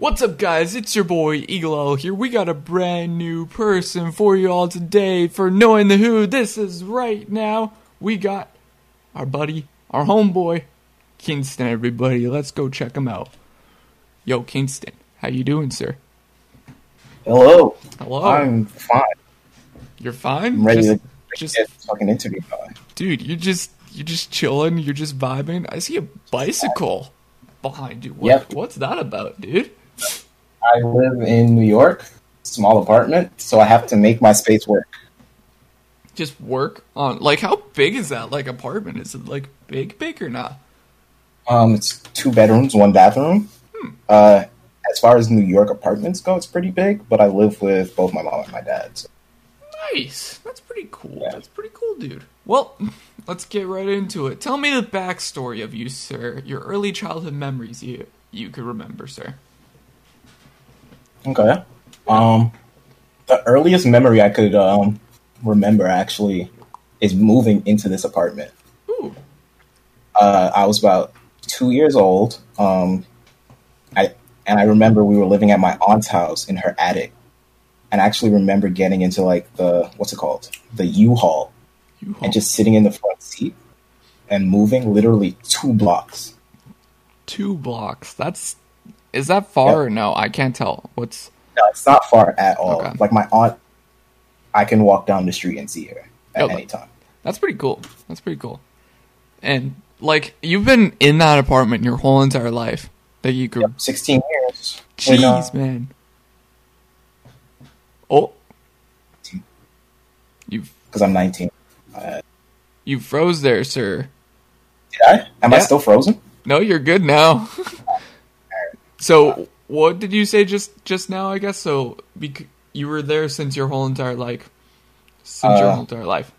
What's up, guys? It's your boy Eagle Owl here. We got a brand new person for you all today for knowing the who. This is right now. We got our buddy, our homeboy, Kingston. Everybody, let's go check him out. Yo, Kingston, how you doing, sir? Hello. Hello. I'm fine. You're fine. I'm ready just, to just, get fucking interview dude, you're just, you're just chilling. You're just vibing. I see a bicycle behind you. What, Yep. What's that about, dude? I live in New York, small apartment, so I have to make my space work. Just work on like how big is that? Like apartment? Is it like big, big or not? Um, it's two bedrooms, one bathroom. Hmm. Uh, as far as New York apartments go, it's pretty big, but I live with both my mom and my dad. So. Nice. That's pretty cool. Yeah. That's pretty cool, dude. Well, let's get right into it. Tell me the backstory of you, sir. Your early childhood memories you you could remember, sir. Okay. Um, the earliest memory I could um remember actually is moving into this apartment. Ooh. uh, I was about two years old. Um, I and I remember we were living at my aunt's house in her attic, and I actually remember getting into like the what's it called, the U-Haul, You and just sitting in the front seat and moving literally two blocks. two blocks. That's is that far Yeah. or no? I can't tell. What's No, it's not far at all. Okay. Like my aunt, I can walk down the street and see her at any time. that's pretty cool. That's pretty cool. And like you've been in that apartment your whole entire life. That you could Sixteen years. Wait, no, Jeez, man. Oh. You because I'm nineteen. Uh, you froze there, sir. did I? Am I still frozen? No, you're good now. so, what did you say just just now? I guess so. Bec- you were there since your whole entire life. Since your Uh, whole entire life.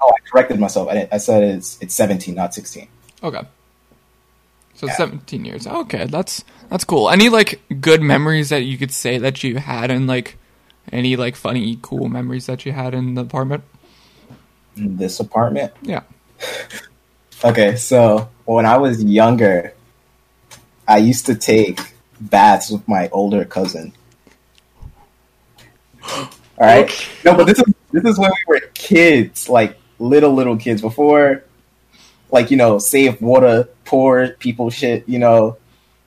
Oh, I corrected myself. I, I said it's it's seventeen, not sixteen. Okay. So Yeah. 17 years. Okay, that's that's cool. Any like good memories that you could say that you had and like any like funny cool memories that you had in the apartment? In this apartment. Yeah. Okay, so when I was younger, I used to take baths with my older cousin. All right, Okay. no, but this is this is when we were kids, like little little kids before, like you know, save water, poor people shit. You know,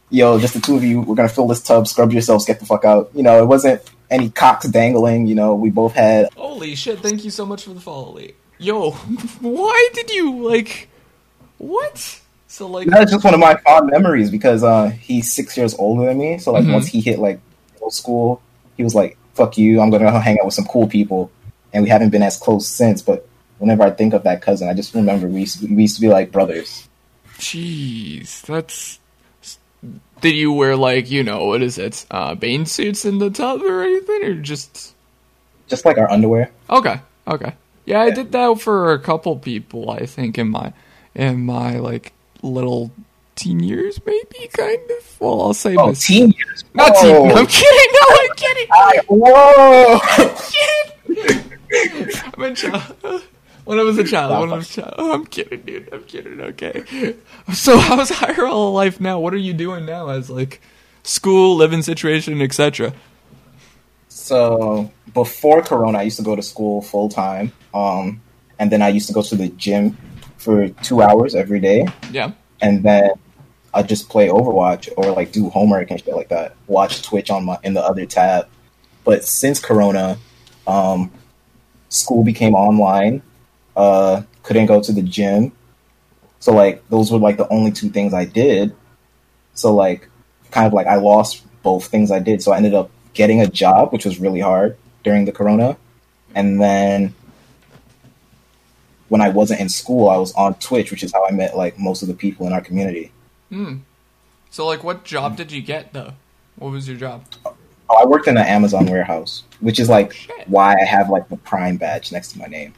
yo, just the two of you. We're gonna fill this tub, scrub yourselves, get the fuck out. You know, it wasn't any cocks dangling. You know, we both had Holy shit, thank you so much for the follow. Yo, why did you, like, what? So, like, That's just one of my fond memories because uh, he's six years older than me. So like Mhm. once he hit like middle school, he was like, "Fuck you! I'm gonna hang out with some cool people," and we haven't been as close since. But whenever I think of that cousin, I just remember we used to, we used to be like brothers. jeez, that's. Did you wear, like, you know, what is it, uh, Bane suits in the tub or anything, or just. Just like our underwear. Okay, okay. Yeah, I did that for a couple people, I think, in my, in my, like, little teen years, maybe, kind of? Well, I'll say Oh, this. teen years. Not Whoa. teen, no, I'm kidding, no, I'm kidding! I- whoa! I'm a child. When I was a child, when I was a child. Oh, I'm kidding, dude. I'm kidding. Okay. So, how's IRL life now? What are you doing now as like school, living situation, etc.? so before Corona, I used to go to school full time, um, and then I used to go to the gym for two hours every day. Yeah. and then I just play Overwatch or like do homework and shit like that. Watch Twitch on my in the other tab. But since Corona, um, school became online. Uh, couldn't go to the gym, so like those were like the only two things I did. So like, kind of like I lost both things I did. So I ended up getting a job, which was really hard during the Corona, and then when I wasn't in school, I was on Twitch, which is how I met like most of the people in our community. Hmm. So, like, what job did you get though? What was your job? Oh, I worked in an Amazon warehouse, which is like Shit. why I have like the Prime badge next to my name.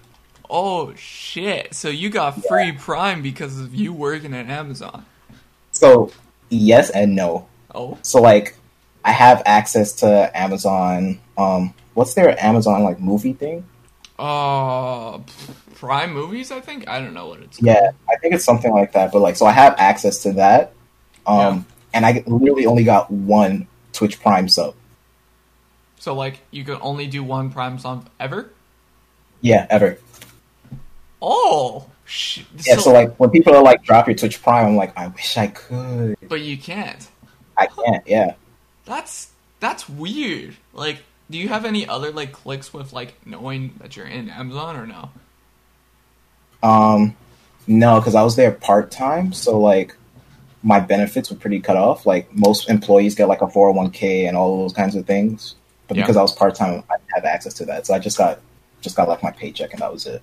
Oh shit! So you got free Prime because of you working at Amazon. So yes and no. Oh. So like I have access to Amazon. Um, what's their Amazon like movie thing? Uh, Prime Movies. I think I don't know what it's. Yeah, I think it's something like that. But like, so I have access to that. Um, and I literally only got one Twitch Prime sub. So like you can only do one Prime sub ever. Yeah, ever. Oh, sh- Yeah, so, like when people are like, drop your Twitch Prime, I'm like, I wish I could. but you can't. I can't. Yeah. That's that's weird. Like, do you have any other like clicks with like knowing that you're in Amazon or no? Um, no, because I was there part time, so like my benefits were pretty cut off. Like most employees get like a 401k and all those kinds of things, but Yeah. because I was part time, I didn't have access to that. So I just got just got like my paycheck and that was it.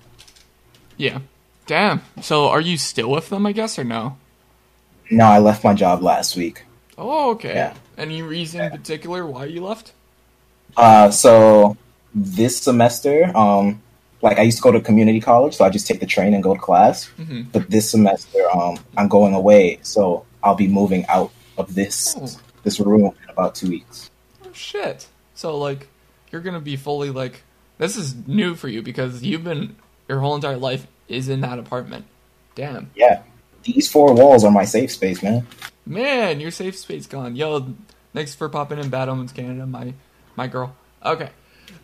Yeah. Damn. So are you still with them? I guess or no? No, I left my job last week. Oh, okay. Yeah. Any reason in particular why you left? Uh, so this semester, um, like I used to go to community college, so I just take the train and go to class. hmm But this semester, um, I'm going away, so I'll be moving out of this Oh. this room in about two weeks. Oh shit. So like you're gonna be fully like this is new for you because you've been your whole entire life is in that apartment. Damn. Yeah, these four walls are my safe space, man. Man, your safe space gone. Yo, thanks for popping in Bad Omens Canada, my my girl. Okay.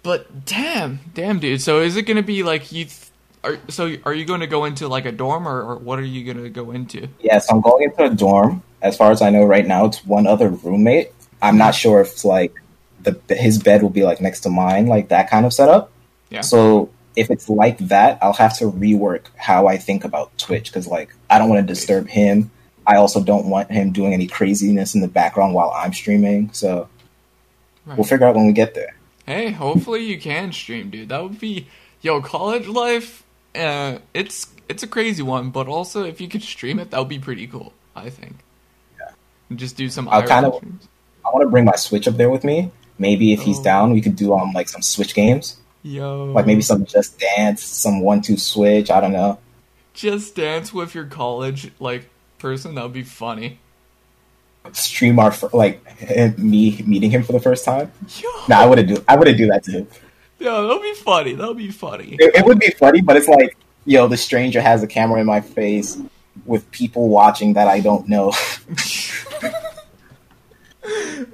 But damn, damn dude. So is it gonna be like you th- are so are you gonna go into like a dorm or, or what are you gonna go into? Yes, I'm going into a dorm. As far as I know right now, it's one other roommate. I'm not sure if like the his bed will be like next to mine, like that kind of setup. Yeah. So if it's like that, I'll have to rework how I think about Twitch because like I don't want to disturb him. I also don't want him doing any craziness in the background while I'm streaming. So Right. we'll figure out when we get there. Hey, hopefully you can stream, dude. That would be yo college life. Uh, it's it's a crazy one, but also if you could stream it, that would be pretty cool. I think. Yeah. And just do some. I'll kind of- I want to bring my Switch up there with me. Maybe if he's Oh. down, we could do um like some Switch games, Yo. like maybe some Just Dance, some 1-2-Switch. I don't know. just dance with your college like person. That would be funny. Stream our like me meeting him for the first time. Yo. No, I wouldn't do. I wouldn't do that to him. Yo, that would be funny. That would be funny. It, it would be funny, but it's like, yo, the stranger has a camera in my face with people watching that I don't know.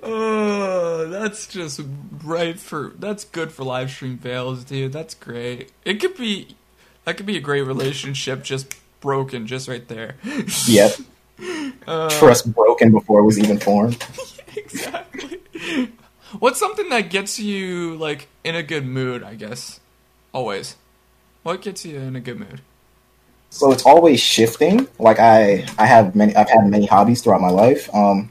Oh, that's just right for that's good for live stream fails, dude. That's great. It could be that could be a great relationship just broken just right there. yep, Uh, trust broken before it was even formed. exactly. What's something that gets you like in a good mood, I guess? Always. What gets you in a good mood? So it's always shifting. Like I, I have many. I've had many hobbies throughout my life. Um,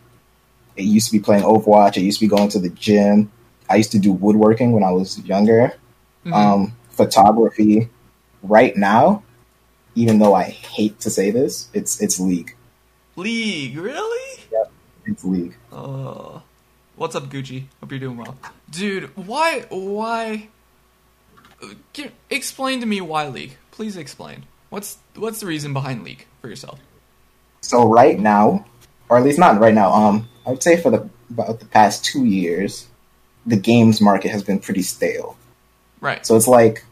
it used to be playing Overwatch. It used to be going to the gym. I used to do woodworking when I was younger. Mhm. Um, photography. Right now, even though I hate to say this, it's it's League. League, really? It's League. Uh, what's up, Gucci? Hope you're doing well, dude. Why? Why? Give, explain to me why League. Please explain. What's what's the reason behind League for yourself? So right now, or at least not right now, um, I would say for the about the past two years, the games market has been pretty stale. Right. So it's like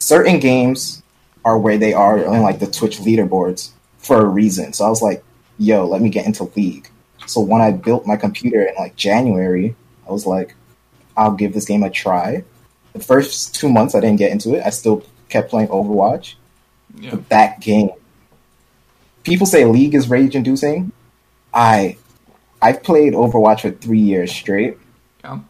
certain games are where they are on like the Twitch leaderboards for a reason. So I was like, yo, let me get into League. So when I built my computer in like January, I was like, I'll give this game a try. The first two months I didn't get into it. I still kept playing Overwatch. Yeah. But that game, people say League is rage inducing. I, I've played Overwatch for three years straight Yeah.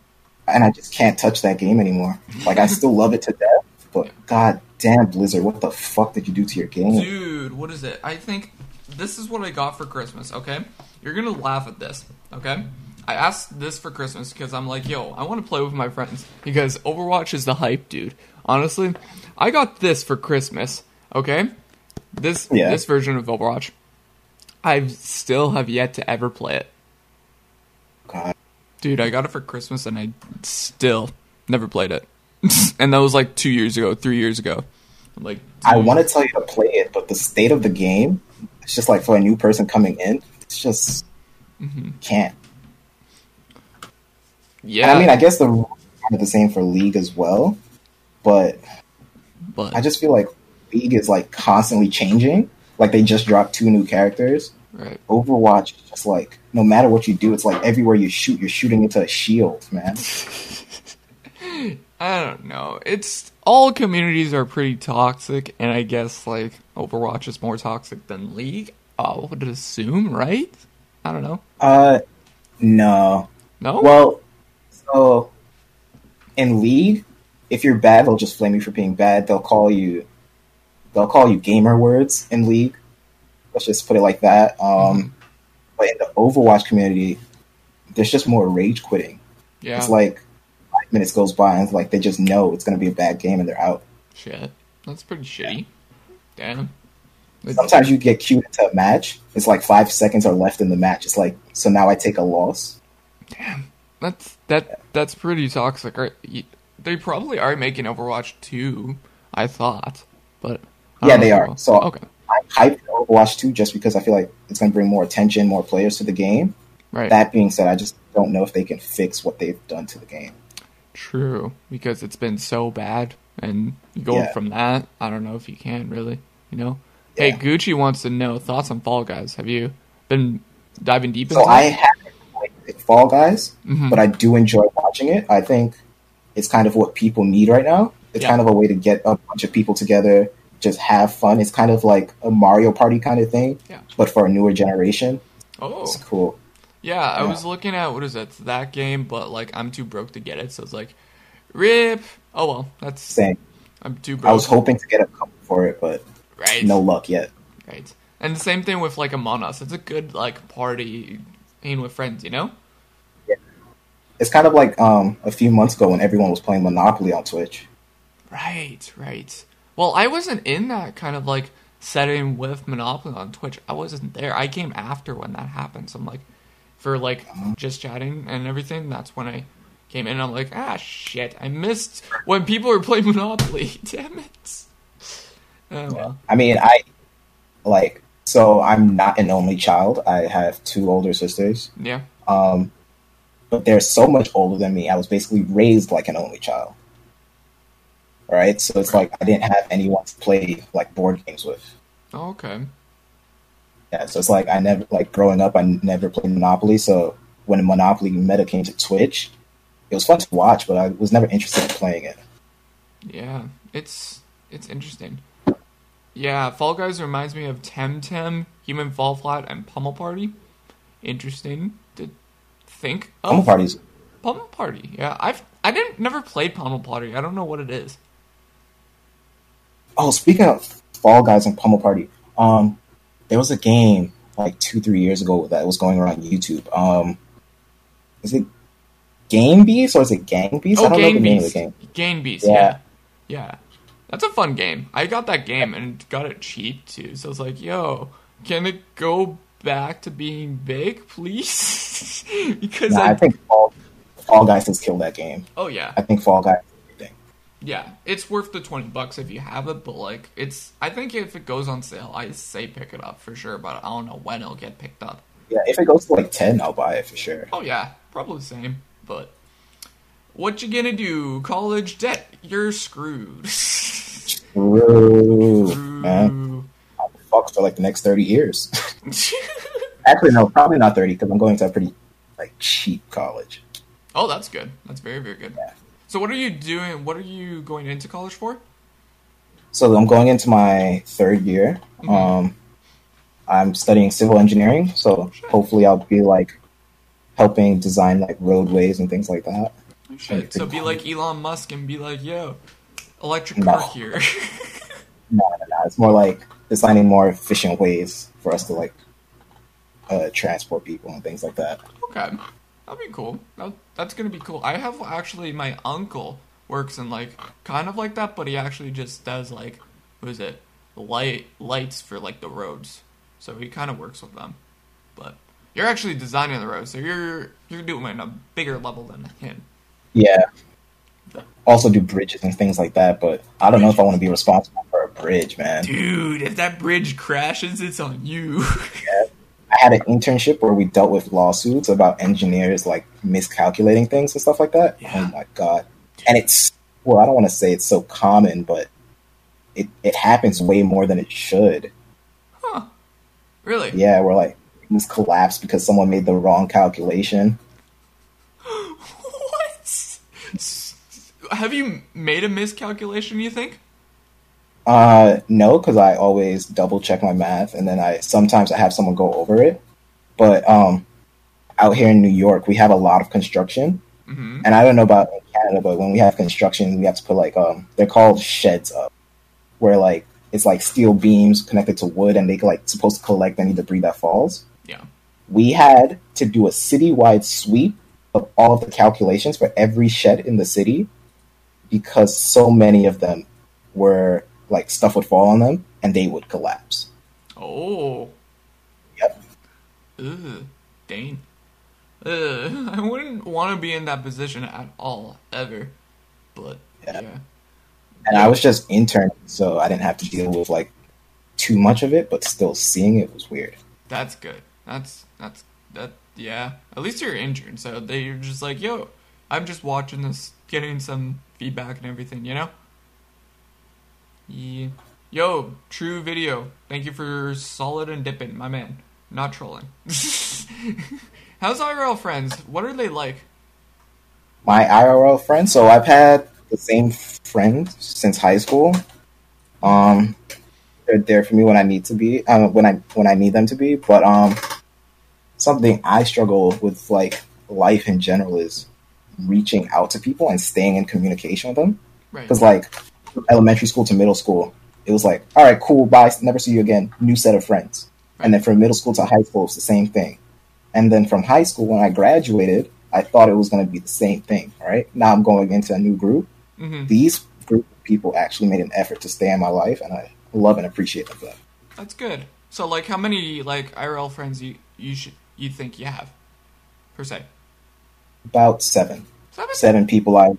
and I just can't touch that game anymore. Like I still love it to death, but god damn Blizzard, what the fuck did you do to your game? Dude, what is it? I think this is what I got for Christmas, okay? You're gonna laugh at this, okay? I asked this for Christmas because I'm like, yo, I want to play with my friends because Overwatch is the hype, dude. Honestly, I got this for Christmas, okay? This Yeah. this version of Overwatch. I still have yet to ever play it. God. Dude, I got it for Christmas and I still never played it. and that was like 2 years ago, 3 years ago. I'm like, I want to tell you to play it, but the state of the game, it's just like for a new person coming in, it's just Mm-hmm. can't. Yeah. And I mean, I guess the rules are the same for League as well, but but I just feel like League is like constantly changing. Like they just dropped two new characters, Right. Overwatch is just like no matter what you do, it's like everywhere you shoot, you're shooting into a shield, man. I don't know. It's all communities are pretty toxic, and I guess like Overwatch is more toxic than League. I would assume, right? I don't know. Uh, no. No. Well, so in League, if you're bad, they'll just flame you for being bad. They'll call you, they'll call you gamer words in League. Let's just put it like that. Um, but in the Overwatch community, there's just more rage quitting. yeah. It's like minutes goes by and it's like they just know it's going to be a bad game and they're out. Shit. That's pretty shitty. Damn. Sometimes you get queued into a match. It's like five seconds are left in the match. It's like so now I take a loss. Damn. That's that. That's pretty toxic. Right? They probably are making Overwatch 2, I thought, but I Yeah, they know. are. So- okay, I'm hyped for Overwatch 2 just because I feel like it's going to bring more attention, more players to the game. right. That being said, I just don't know if they can fix what they've done to the game. True, because it's been so bad, and you go Yeah. from that. I don't know if you can really, you know. Hey, Gucci wants to know thoughts on Fall Guys. Have you been diving deep So into? I it? haven't Fall Guys, Mhm. but I do enjoy watching it. I think it's kind of what people need right now. It's Yeah. kind of a way to get a bunch of people together, just have fun. It's kind of like a Mario Party kind of thing, Yeah. but for a newer generation. oh, It's cool. Yeah. I Yeah. was looking at what is? It's that game, but like I'm too broke to get it, so it's like, rip. Oh well, that's Same. I'm too broke. I was hoping to get a couple for it, but right. no luck yet. Right. And the same thing with like Among Us. It's a good like party in with friends, you know? Yeah, it's kind of like um, a few months ago when everyone was playing Monopoly on Twitch. Right, right. Well, I wasn't in that kind of like setting with Monopoly on Twitch. I wasn't there. I came after when that happened. So I'm like, for like just chatting and everything, that's when I came in. I'm like, ah, shit. I missed when people were playing Monopoly. Damn it. Oh, well. I mean, I like so I'm not an only child. I have two older sisters, Yeah. um, but they're so much older than me. I was basically raised like an only child, right? So it's like I didn't have anyone to play like board games with. Oh, okay. So it's like I never like growing up. I never played Monopoly. So when Monopoly Meta came to Twitch, it was fun to watch, but I was never interested in playing it. Yeah, it's it's interesting. Yeah, Fall Guys reminds me of Temtem, Human Fall Flat, and Pummel Party. Interesting to think of. Pummel parties. Pummel Party. Yeah, I've I didn't never played Pummel Party. I don't know what it is. Oh, speaking of Fall Guys and Pummel Party, um, there was a game like two, three years ago that was going around YouTube. Um, is it Game Beast or is it Gang Beast? I Oh, don't know Game the name of Beast. the game. Game Beast. Yeah. Yeah. yeah, That's a fun game. I got that game and got it cheap too. So I was like, "Yo, can it go back to being big, please?" because Nah, I, I think Fall, Fall Guys has killed that game. oh yeah, I think Fall Guys. Yeah, it's worth the twenty bucks if you have it, but like it's I think if it goes on sale, I say pick it up for sure, but I don't know when it'll get picked up. Yeah, if it goes to like ten, I'll buy it for sure. Oh yeah, probably the same, but what you gonna do? College debt, you're screwed. Ooh, man, I'm fucked for like the next thirty years. Actually, no, probably not thirty because I'm going to a pretty like cheap college. oh, that's good. That's very very good. Yeah. So what are you doing? What are you going into college for? So I'm going into my third year. Mhm. Um, I'm studying civil engineering, so hopefully I'll be like helping design like roadways and things like that. Oh, shit. So be like Elon Musk and be like, yo, electric No. car here. No, no, no. It's more like designing more efficient ways for us to like uh, transport people and things like that. Okay, that'd be cool. That, that's gonna be cool. I have actually my uncle works in like kind of like that, but he actually just does like what is it, light lights for like the roads. So he kind of works with them. But you're actually designing the roads, so you're you're doing it on a bigger level than him. Yeah. Also do bridges and things like that, but I don't know if I want to be responsible for a bridge, man. Dude, if that bridge crashes, it's on you. I had an internship where we dealt with lawsuits about engineers like miscalculating things and stuff like that. Oh yeah. Oh my god! And it's well, I don't want to say it's so common, but it it happens way more than it should. huh? Really? Yeah, we're like beams collapsed because someone made the wrong calculation. what? Have you made a miscalculation? You think? Uh, no, because I always double check my math, and then I sometimes I have someone go over it. But um, out here in New York, we have a lot of construction, hmm and I don't know about Canada, but when we have construction, we have to put like um, they're called sheds up, where like it's like steel beams connected to wood, and they like supposed to collect any debris that falls. Yeah. We had to do a citywide sweep of all of the calculations for every shed in the city because so many of them were like stuff would fall on them and they would collapse. Oh. Yep. Ugh. Dang. Ugh. I wouldn't want to be in that position at all, ever. But Yeah. yeah. And I was just interning, so I didn't have to deal with like too much of it, but still seeing it was weird. That's good. That's that's that. Yeah. At least you're injured, so they're just like, yo, I'm just watching this, getting some feedback and everything. You know. Yeah. Yo, true video. Thank you for solid and dipping, my man. Not trolling. How's IRL friends? What are they like? My IRL friend, so I've had the same friend since high school. Um, they're there for me when I need to be, um, when I when I need them to be. But um, something I struggle with, like life in general, is reaching out to people and staying in communication with them. Right. Because like elementary school to middle school, it was like, all right, cool, bye, never see you again, new set of friends. And then from middle school to high school, it's the same thing. And then from high school, when I graduated, I thought it was going to be the same thing. Right now, I'm going into a new group. hmm These group of people actually made an effort to stay in my life, and I love and appreciate them for that. That's good. So, like, how many like IRL friends you you should you think you have, per se? About seven, Seven. seven people I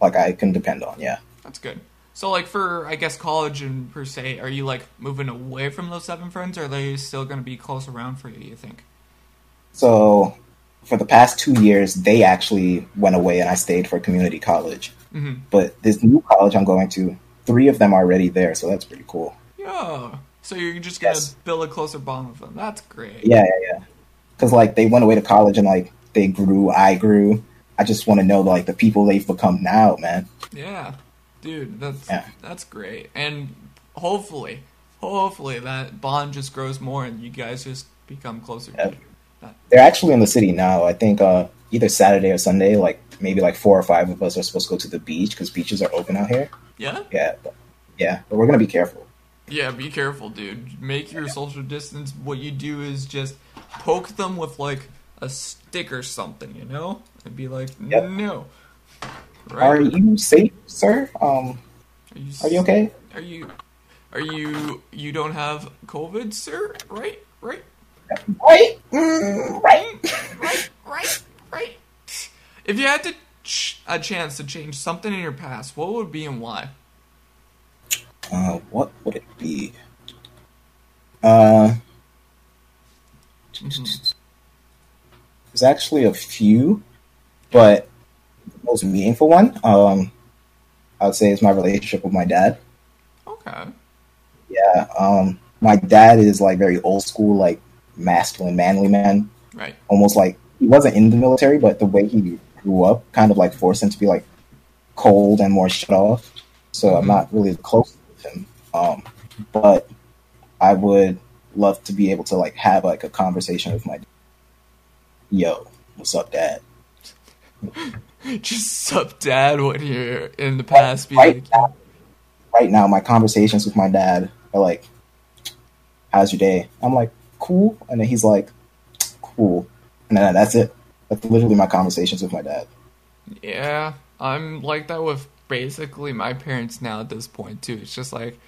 like I can depend on. Yeah. That's good. So, like, for I guess college and per se, are you like moving away from those seven friends, or are they still going to be close around for you? You think? So for the past two years, they actually went away, and I stayed for community college. hmm But this new college I'm going to, three of them are already there, so that's pretty cool. Yeah. So you're just gonna Yes. build a closer bond with them. That's great. Yeah, yeah, yeah. Because like they went away to college and like they grew, I grew. I just want to know like the people they've become now, man. Yeah, dude, that's Yeah. that's great. And hopefully, hopefully that bond just grows more, and you guys just become closer. They're actually in the city now. I think uh, either Saturday or Sunday, like maybe like four or five of us are supposed to go to the beach because beaches are open out here. Yeah. Yeah, but, yeah, but we're gonna be careful. Yeah, be careful, dude. Make your social distance. What you do is just poke them with like a stick or something, you know, and be like, Yep. no. Are you safe, sir? Um, Are you, are you okay? Are you? Are you? You don't have COVID, sir? Right? Right? Right, mm, right. right, right, right. If you had to ch- a chance to change something in your past, what would it be and why? Uh, what would it be? Uh, there's actually a few, but most meaningful one, um, I would say is my relationship with my dad. Okay. Yeah, um, my dad is like very old school, like masculine, manly man. Right. Almost like he wasn't in the military, but the way he grew up kind of like forced him to be like cold and more shut off. So I'm Mhm. not really close with him. Um, but I would love to be able to like have like a conversation with my yo, what's up, dad? Just sup, dad, when you're in the past. Be right like, now, right now, my conversations with my dad are like, "How's your day?" I'm like, "Cool," and then he's like, "Cool," and then that's it. That's literally my conversations with my dad. yeah, I'm like that with basically my parents now at this point too. It's just like,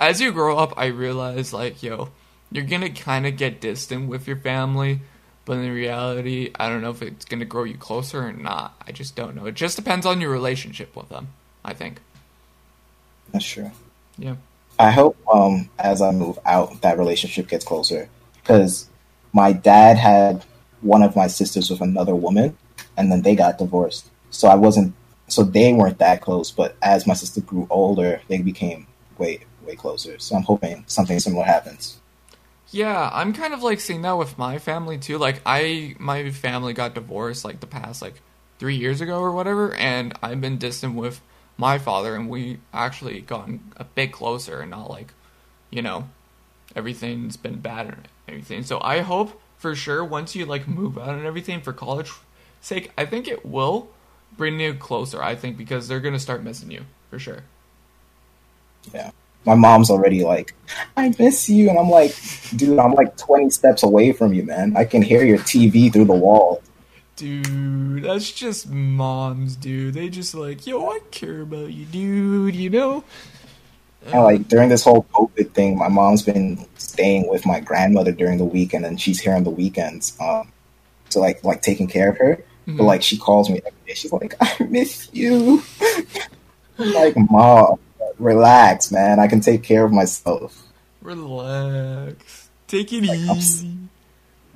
as you grow up, I realize like, yo, you're gonna kind of get distant with your family. But in reality, I don't know if it's gonna grow you closer or not. I just don't know. It just depends on your relationship with them. I think. That's true. Yeah. I hope um, as I move out, that relationship gets closer because my dad had one of my sisters with another woman, and then they got divorced. So I wasn't. So they weren't that close. But as my sister grew older, they became way way closer. So I'm hoping something similar happens. Yeah, I'm kind of like seeing that with my family too. Like I my family got divorced like the past like 3 years ago or whatever and I've been distant with my father and we actually gotten a bit closer and not like, you know, everything's been bad and everything. So I hope for sure once you like move out and everything for college sake, I think it will bring you closer. I think because they're going to start missing you for sure. Yeah. My mom's already like, I miss you. And I'm like, dude, I'm like 20 steps away from you, man. I can hear your TV through the wall. Dude, that's just moms, dude. They just like, yo, I care about you, dude, you know? And like during this whole COVID thing, my mom's been staying with my grandmother during the weekend and she's here on the weekends. Um, to like like taking care of her. Mm-hmm. But like she calls me every day. She's like, I miss you. Like, mom, relax, man. I can take care of myself. Relax. Take it Like, easy.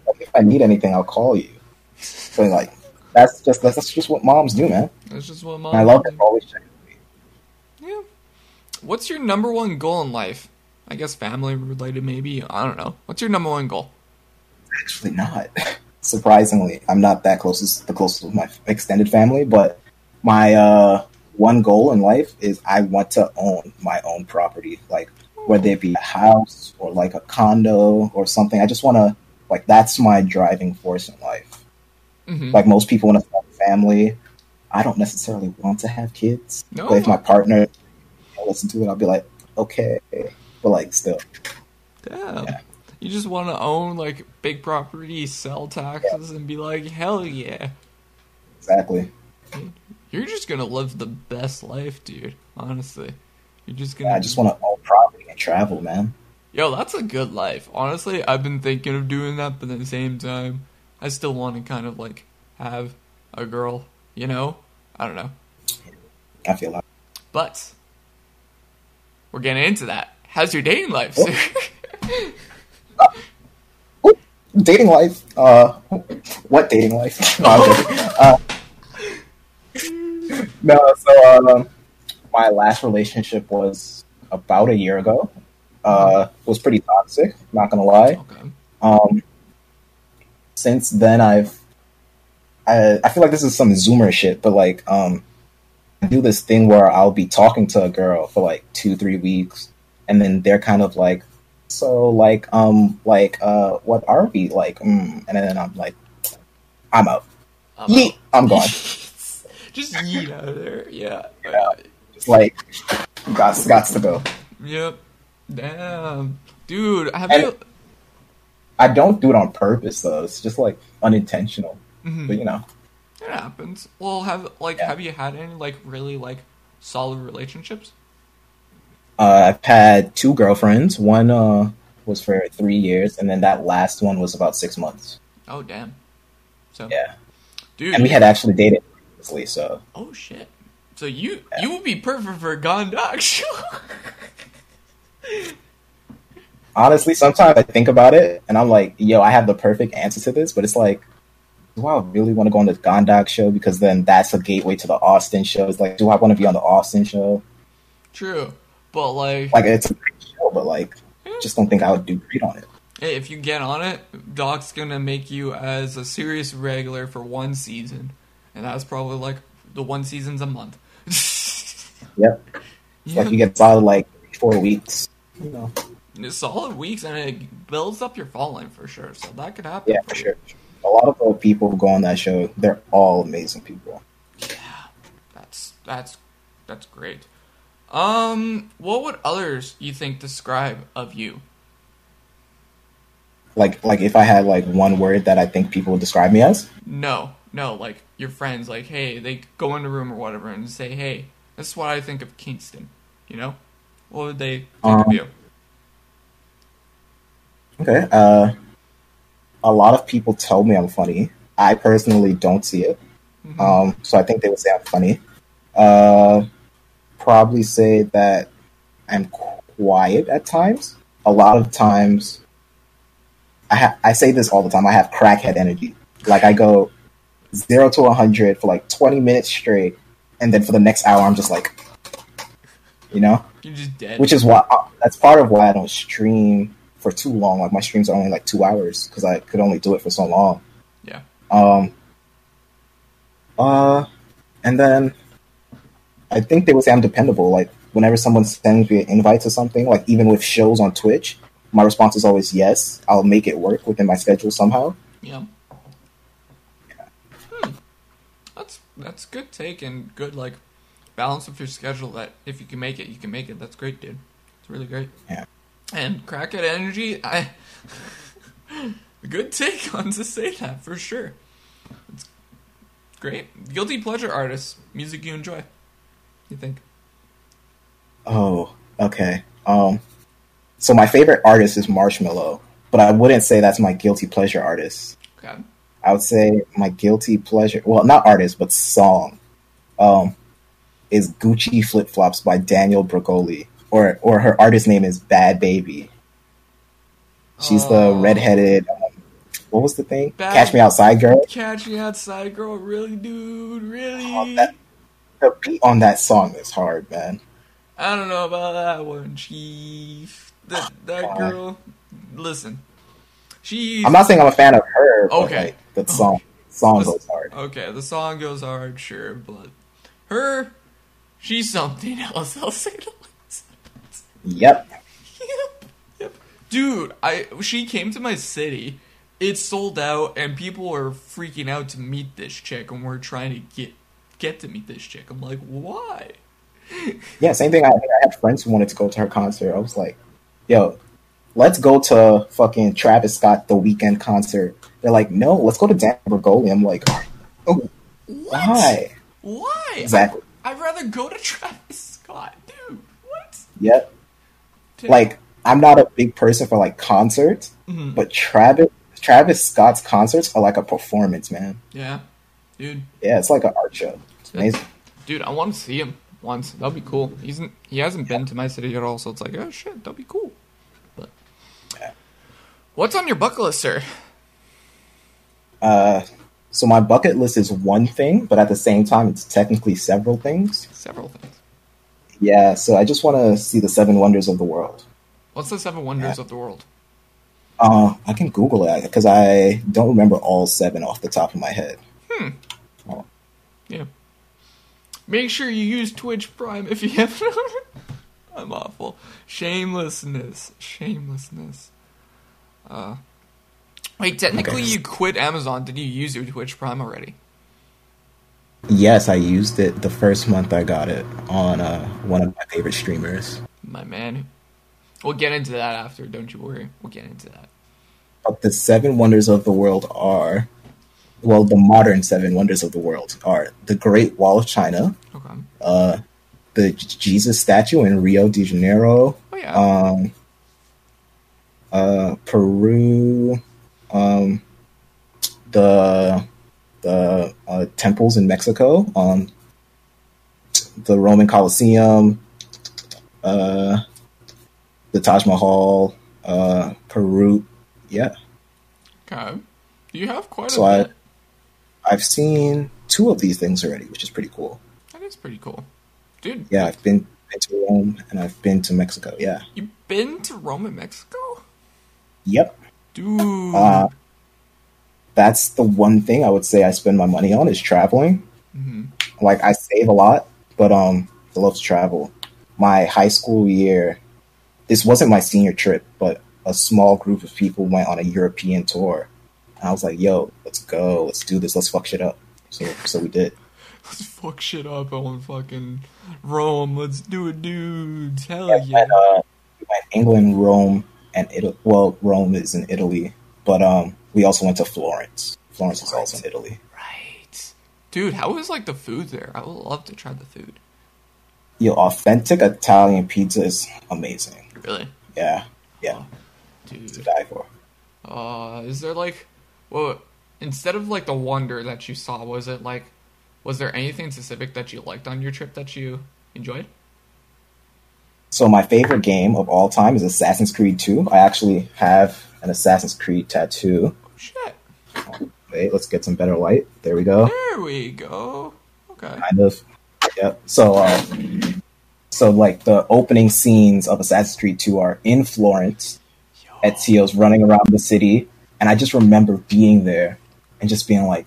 Like, if I need anything, I'll call you. So like that's just that's, that's just what moms do, man. That's just what And mom I love them always checking with me. Yeah. What's your number one goal in life? I guess family related, maybe. I don't know. What's your number one goal? Actually, not. Surprisingly, I'm not that closest the closest with my extended family, but my uh, one goal in life is I want to own my own property, like whether it be a house or like a condo or something. I just want to like that's my driving force in life. hmm Like most people want to start a family. I don't necessarily want to have kids, No. but if my partner listen to it, I'll be like, okay, but like still, Damn. Yeah. You just want to own like big property, sell taxes, and be like, hell yeah. exactly. You're just gonna live the best life, dude. Honestly, you're just gonna. Yeah, I just want to own property and travel, man. Yo, that's a good life. Honestly, I've been thinking of doing that, but at the same time, I still want to kind of like have a girl. You know, I don't know. I feel like. But we're getting into that. How's your dating life, sir? Ooh, dating life. Uh, what dating life? Uh, no, so um, my last relationship was about a year ago. Uh, was pretty toxic. Not gonna lie. okay. Um, since then, I've I, I feel like this is some Zoomer shit, but like um, I do this thing where I'll be talking to a girl for like two, three weeks, and then they're kind of like, so like um like uh what are we like? Mm. And then I'm like, I'm out. I'm Yeet, out. I'm gone. Just yeet out of there. Yeah. Yeah. It's like, got got to go. Yep. Damn. Dude, have And- you. I don't do it on purpose though. It's just like unintentional. Mhm. But you know, It happens. Well, have like Yeah. have you had any like really like solid relationships? uh, I've had two girlfriends. One uh was for three years, and then that last one was about six months. Oh damn. So Yeah, dude. and we had actually dated previously. So oh shit. So you you would be perfect for a gone dog show. honestly, sometimes I think about it, and I'm like, yo, I have the perfect answer to this, but it's like. Do I really want to go on the Gondok show? Because then that's a gateway to the Austin show. It's like, do I want to be on the Austin show? True, but like, Like, it's a great show, but like, just don't think I would do great on it. hey, if you get on it, Doc's gonna make you as a serious regular for one season, and that's probably like the one season's a month. Yep. It's like you get solid like four weeks. You know. It's solid weeks, and it builds up your following for sure. So that could happen. Yeah, for sure. A lot of the people who go on that show, they're all amazing people. Yeah, that's that's that's great. Um, what would others you think describe of you? Like, like if I had like one word that I think people would describe me as, No, no, like your friends, like hey, they go in the room or whatever and say, hey, this is what I think of Kingston. You know, what would they think of Um, you? okay. Uh, a lot of people tell me I'm funny. I personally don't see it, Mhm. um, so I think they would say I'm funny. Uh, probably say that I'm quiet at times. A lot of times, I ha- I say this all the time. I have crackhead energy. Like I go zero to hundred for like twenty minutes straight, and then for the next hour, I'm just like, you know, You're just dead. which is why uh, that's part of why I don't stream for too long. Like my streams are only like two hours because I could only do it for so long. Yeah. Um. Uh, and then I think they would say I'm dependable. Like whenever someone sends me an invite to something, like even with shows on Twitch, my response is always yes. I'll make it work within my schedule somehow. Yeah. Hmm. That's good take and good like balance of your schedule. That if you can make it, you can make it. That's great, dude. It's really great. Yeah. And crackhead energy, I good take on to say that for sure. It's great. Guilty pleasure artists, music you enjoy. You think? Oh, okay. Um, so my favorite artist is Marshmello, but I wouldn't say that's my guilty pleasure artist. Okay. I would say my guilty pleasure, well, not artist, but song, um, is Gucci Flip Flops by Danielle Bregoli, or or her artist name is Bhad Bhabie. She's the Oh. redheaded. Um, what was the thing? Bad- Catch Me Outside girl. Catch me outside, girl. Really, dude. Really. Oh, that- The beat on that song is hard, man. I don't know about that one, Chief. That that Uh, girl. Listen, she. I'm not saying I'm a fan of her. But Okay. like, the song song goes hard. Okay, the song goes hard, sure, but her, she's something else. I'll say the least. Yep. Yep, yep. Dude, I she came to my city. It sold out, and people are freaking out to meet this chick, and we're trying to get get to meet this chick. I'm like, why? Yeah, same thing. I, I had friends who wanted to go to her concert. I was like, yo, let's go to fucking Travis Scott the Weeknd concert. They're like, no, let's go to Dan Bregoli. I'm like, oh, What? why? Why? Exactly. I'd rather go to Travis Scott, dude. What? Yep. Dude. Like, I'm not a big person for like concerts, Mhm. but Travis Travis Scott's concerts are like a performance, man. yeah, dude. Yeah, it's like an art show. It's amazing. Dude, I want to see him once. That'd be cool. He's he hasn't been to my city at all, so it's like, oh shit, that'd be cool. What's on your bucket list, sir? Uh, so my bucket list is one thing, but at the same time, it's technically several things. Several things. Yeah, so I just want to see the seven wonders of the world. What's the seven wonders of the world? Uh, I can Google it because I don't remember all seven off the top of my head. Hmm. Oh. Yeah. Make sure you use Twitch Prime if you haven't. I'm awful. Shamelessness. Shamelessness. Uh. Wait, technically Okay. you quit Amazon. Did you use your Twitch Prime already? Yes, I used it the first month I got it on uh, one of my favorite streamers. My man. We'll get into that after, don't you worry. We'll get into that. But the seven wonders of the world are, well, the modern seven wonders of the world are the Great Wall of China, Okay. uh, the Jesus statue in Rio de Janeiro, Oh yeah. um, uh, Peru, um, the the uh, temples in Mexico, um, the Roman Colosseum, uh, the Taj Mahal, uh, Peru. Yeah, okay. You have quite So a bit. I, I've seen two of these things already, which is pretty cool. That is pretty cool. Dude, Yeah, I've been, been to Rome and I've been to Mexico. Yeah. You've been to Rome and Mexico? Yep. Dude. Uh, that's the one thing I would say I spend my money on is traveling. Mhm. Like I save a lot, but um, I love to travel. My high school year, this wasn't my senior trip, but a small group of people went on a European tour. And I was like, "Yo, let's go, let's do this, let's fuck shit up." So, so we did. Let's fuck shit up on fucking Rome. Let's do it, dudes. Hell Yeah, yeah. and, uh, we went England, Rome, and Italy. Well, Rome is in Italy, but um, we also went to Florence. Florence is also in Italy. Right. Dude, how was like the food there? I would love to try the food. Yo, authentic Italian pizza is amazing. Really? Yeah, yeah, to Dude. die for. Uh, is there like, well, instead of like the wonder that you saw, was it like, was there anything specific that you liked on your trip that you enjoyed? So my favorite game of all time is Assassin's Creed 2. I actually have an Assassin's Creed tattoo. Oh shit. Wait, let's get some better light. There we go. There we go. Okay. Kind of. Yep. So, uh, so like the opening scenes of Assassin's Creed 2 are in Florence. Yo. Ezio's running around the city, and I just remember being there and just being like,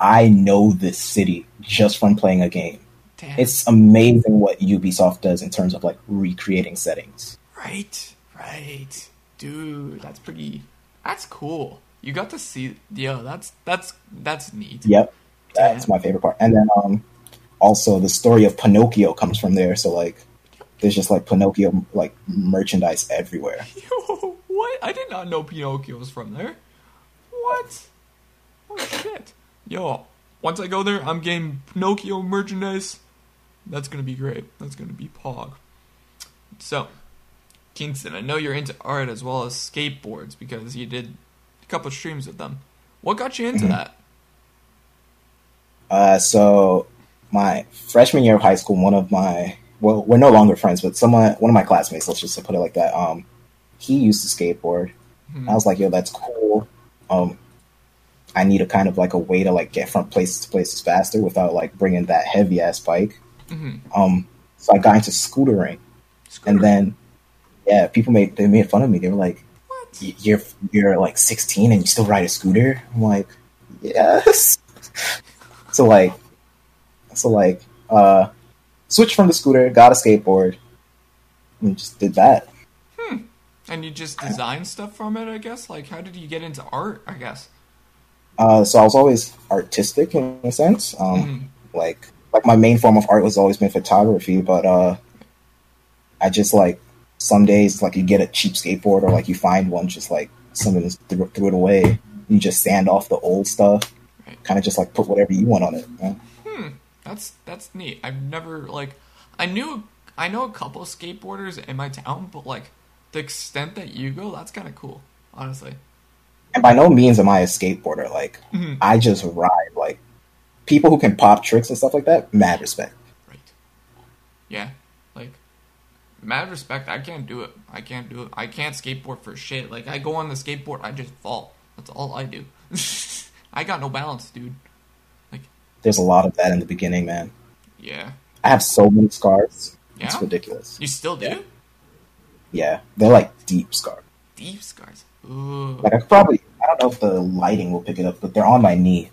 I know this city just from playing a game. Damn. It's amazing what Ubisoft does in terms of like recreating settings. right, right, dude. That's pretty. That's cool. You got to see. Yo, that's that's that's neat. Yep, that's my favorite part. And then um, also the story of Pinocchio comes from there. So like, there's just like Pinocchio like merchandise everywhere. Yo, what? I did not know Pinocchio was from there. What? Oh shit. Yo, once I go there, I'm getting Pinocchio merchandise. That's gonna be great. That's gonna be pog. So, Kingston, I know you're into art as well as skateboards because you did a couple streams with them. What got you into that? Uh, so my freshman year of high school, one of my well, we're no longer friends, but someone, one of my classmates, let's just put it like that. Um, he used to skateboard. Hmm. I was like, yo, that's cool. Um, I need a kind of like a way to like get from places to places faster without like bringing that heavy ass bike. Mhm. Um, so I got into scootering, Scooter. and then yeah, people made they made fun of me. They were like, what? "You're you're like 16 and you still ride a scooter?" I'm like, "Yes." so like, so like, uh, switched from the scooter, got a skateboard, and just did that. And you just design stuff from it, I guess. Like, how did you get into art? I guess. Uh, so I was always artistic in a sense. Um, Mhm. like like my main form of art was always been photography, but uh, I just like some days like you get a cheap skateboard or like you find one just like someone just threw, threw it away. You just sand off the old stuff, Right. kind of just like put whatever you want on it. man. That's that's neat. I've never like I knew I know a couple of skateboarders in my town, but like the extent that you go, that's kind of cool, honestly. And by no means am I a skateboarder. Like Mhm. I just ride. Like people who can pop tricks and stuff like that, mad respect. Right. Yeah. Like mad respect. I can't do it. I can't do it. I can't skateboard for shit. Like I go on the skateboard, I just fall. That's all I do. I got no balance, dude. Like there's a lot of that in the beginning, man. Yeah. I have so many scars. Yeah? It's ridiculous. You still do? Yeah. Yeah, they're like deep scars. Deep scars. Ooh. Like I probably I don't know if the lighting will pick it up, but they're on my knee.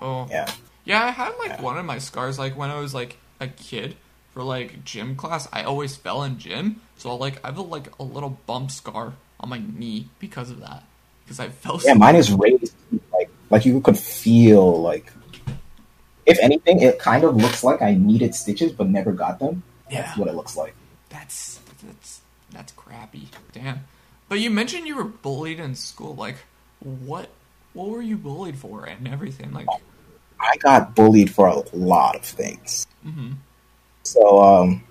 Oh. Yeah. Yeah, I had like one of my scars like when I was like a kid for like gym class. I always fell in gym, so like I have a, like a little bump scar on my knee because of that. Because I fell. Yeah, so- mine is raised like like you could feel like if anything, it kind of looks like I needed stitches but never got them. Yeah. That's what it looks like. That's that's that's crappy. Damn. But you mentioned you were bullied in school. Like, what what were you bullied for and everything? Like, I got bullied for a lot of things. hmm So um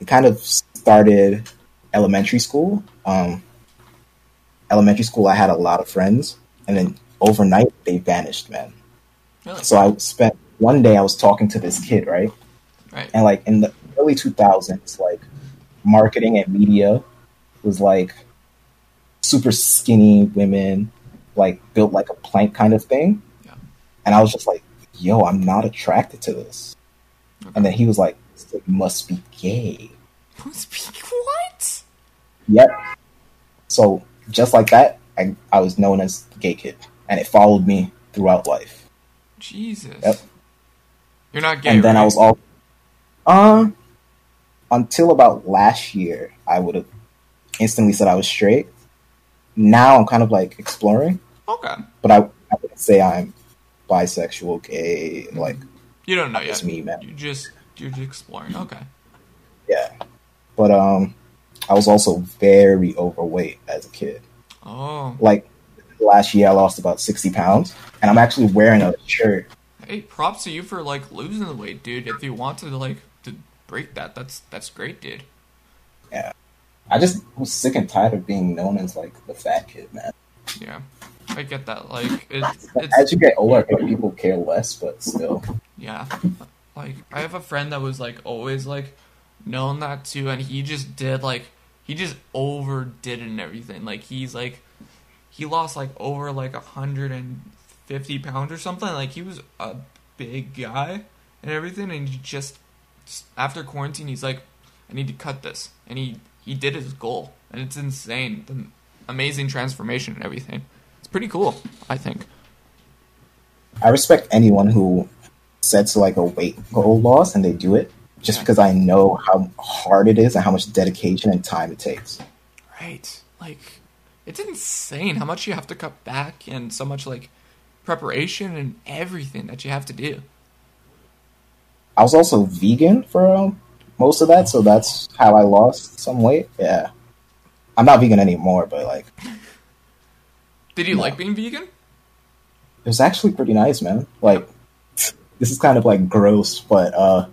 it kind of started elementary school. Um elementary school I had a lot of friends and then overnight they vanished, man. really? So I spent one day I was talking to this kid, right? right. and like in the early 2000s like marketing and media was like super skinny women like built like a plank kind of thing. And i was just like yo i'm not attracted to this and then he was like "So you must be gay Speak what? yep so just like that i, I was known as the gay kid and it followed me throughout life Jesus. Yep. You're not gay. and then right? I was all, uh, until about last year, I would have instantly said I was straight. Now I'm kind of like exploring, okay. but I, I wouldn't say I'm bisexual, gay, like You don't know yet. Me, man. You just you're just exploring. Okay. yeah. But um, I was also very overweight as a kid. Oh, Like last year, I lost about sixty pounds, and I'm actually wearing a shirt. hey, props to you for like losing the weight, dude. If you want to like to break that, that's that's great, dude. Yeah, I just was sick and tired of being known as like the fat kid, man. Yeah, I get that. Like it's As you get older, people care less, but still. yeah. Like I have a friend that was like always like known that too, and he just did like he just overdid it and everything. Like he's like he lost like over like a hundred and fifty pounds or something. Like he was a big guy and everything, and he just after quarantine, he's like, I need to cut this, and he he did his goal, and it's insane the amazing transformation and everything. It's pretty cool, I think. I respect anyone who sets like a weight goal loss and they do it just because I know how hard it is and how much dedication and time it takes. Right. Like it's insane how much you have to cut back and so much like preparation and everything that you have to do. I was also vegan for um, most of that, so that's how I lost some weight. Yeah. I'm not vegan anymore, but like Did you No. like being vegan? it was actually pretty nice, man. Like this is kind of like gross, but uh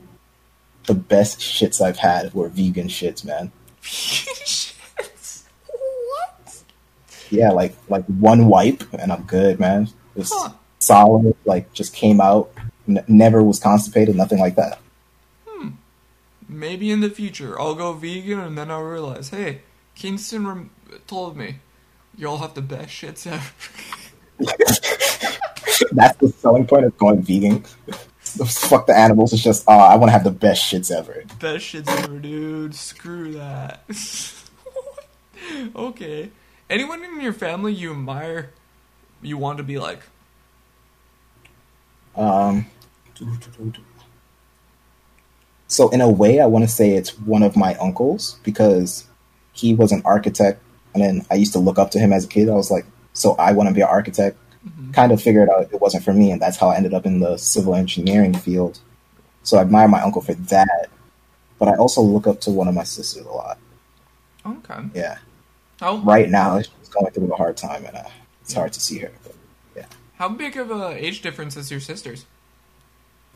the best shits I've had were vegan shits, man. Shit. what? Yeah, like like one wipe and I'm good, man. It's Huh. solid, like just came out, n- never was constipated, nothing like that. Hmm. Maybe in the future I'll go vegan and then I'll realize, hey, Kingston rem- told me y'all have the best shits ever. That's the selling point of going vegan. Fuck the animals. It's just, uh, I want to have the best shits ever. best shits ever, dude. Screw that. okay. Anyone in your family you admire, you want to be like? Um, so in a way, I want to say it's one of my uncles because he was an architect, and then I used to look up to him as a kid. I was like, so I want to be an architect. Kind of figured out it wasn't for me, and that's how I ended up in the civil engineering field. So I admire my uncle for that, but I also look up to one of my sisters a lot. Okay. Yeah, How right now she's going through a hard time, and uh, it's hard to see her. But, how big of a age difference is your sisters?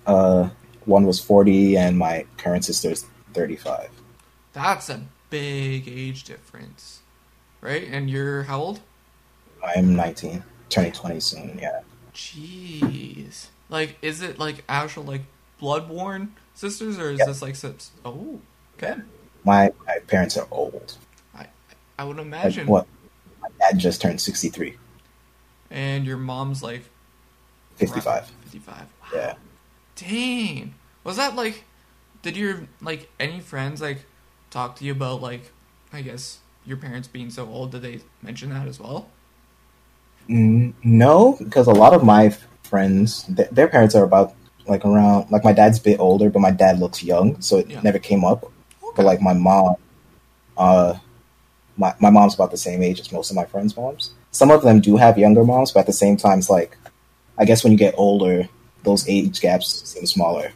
uh, one was forty, and my current sister is thirty-five. That's a big age difference, right? And you're how old? I'm 19, turning 20 soon. Yeah, Jeez. Like, is it like actual like blood-born sisters, or is Yep. this like sips? Oh, okay. my my parents are old. I I would Like, imagine. what? My dad just turned 63, And your mom's like 55. 55. Wow. Yeah. Dang. Was that like did your like any friends like talk to you about like I guess your parents being so old? Did they mention that as well? No, because a lot of my friends, th- their parents are about like around. Like my dad's a bit older, but my dad looks young, so it Yeah. never came up. Okay. But like my mom, uh, my my mom's about the same age as most of my friends' moms. Some of them do have younger moms, but at the same time, it's like, I guess when you get older, those age gaps seem smaller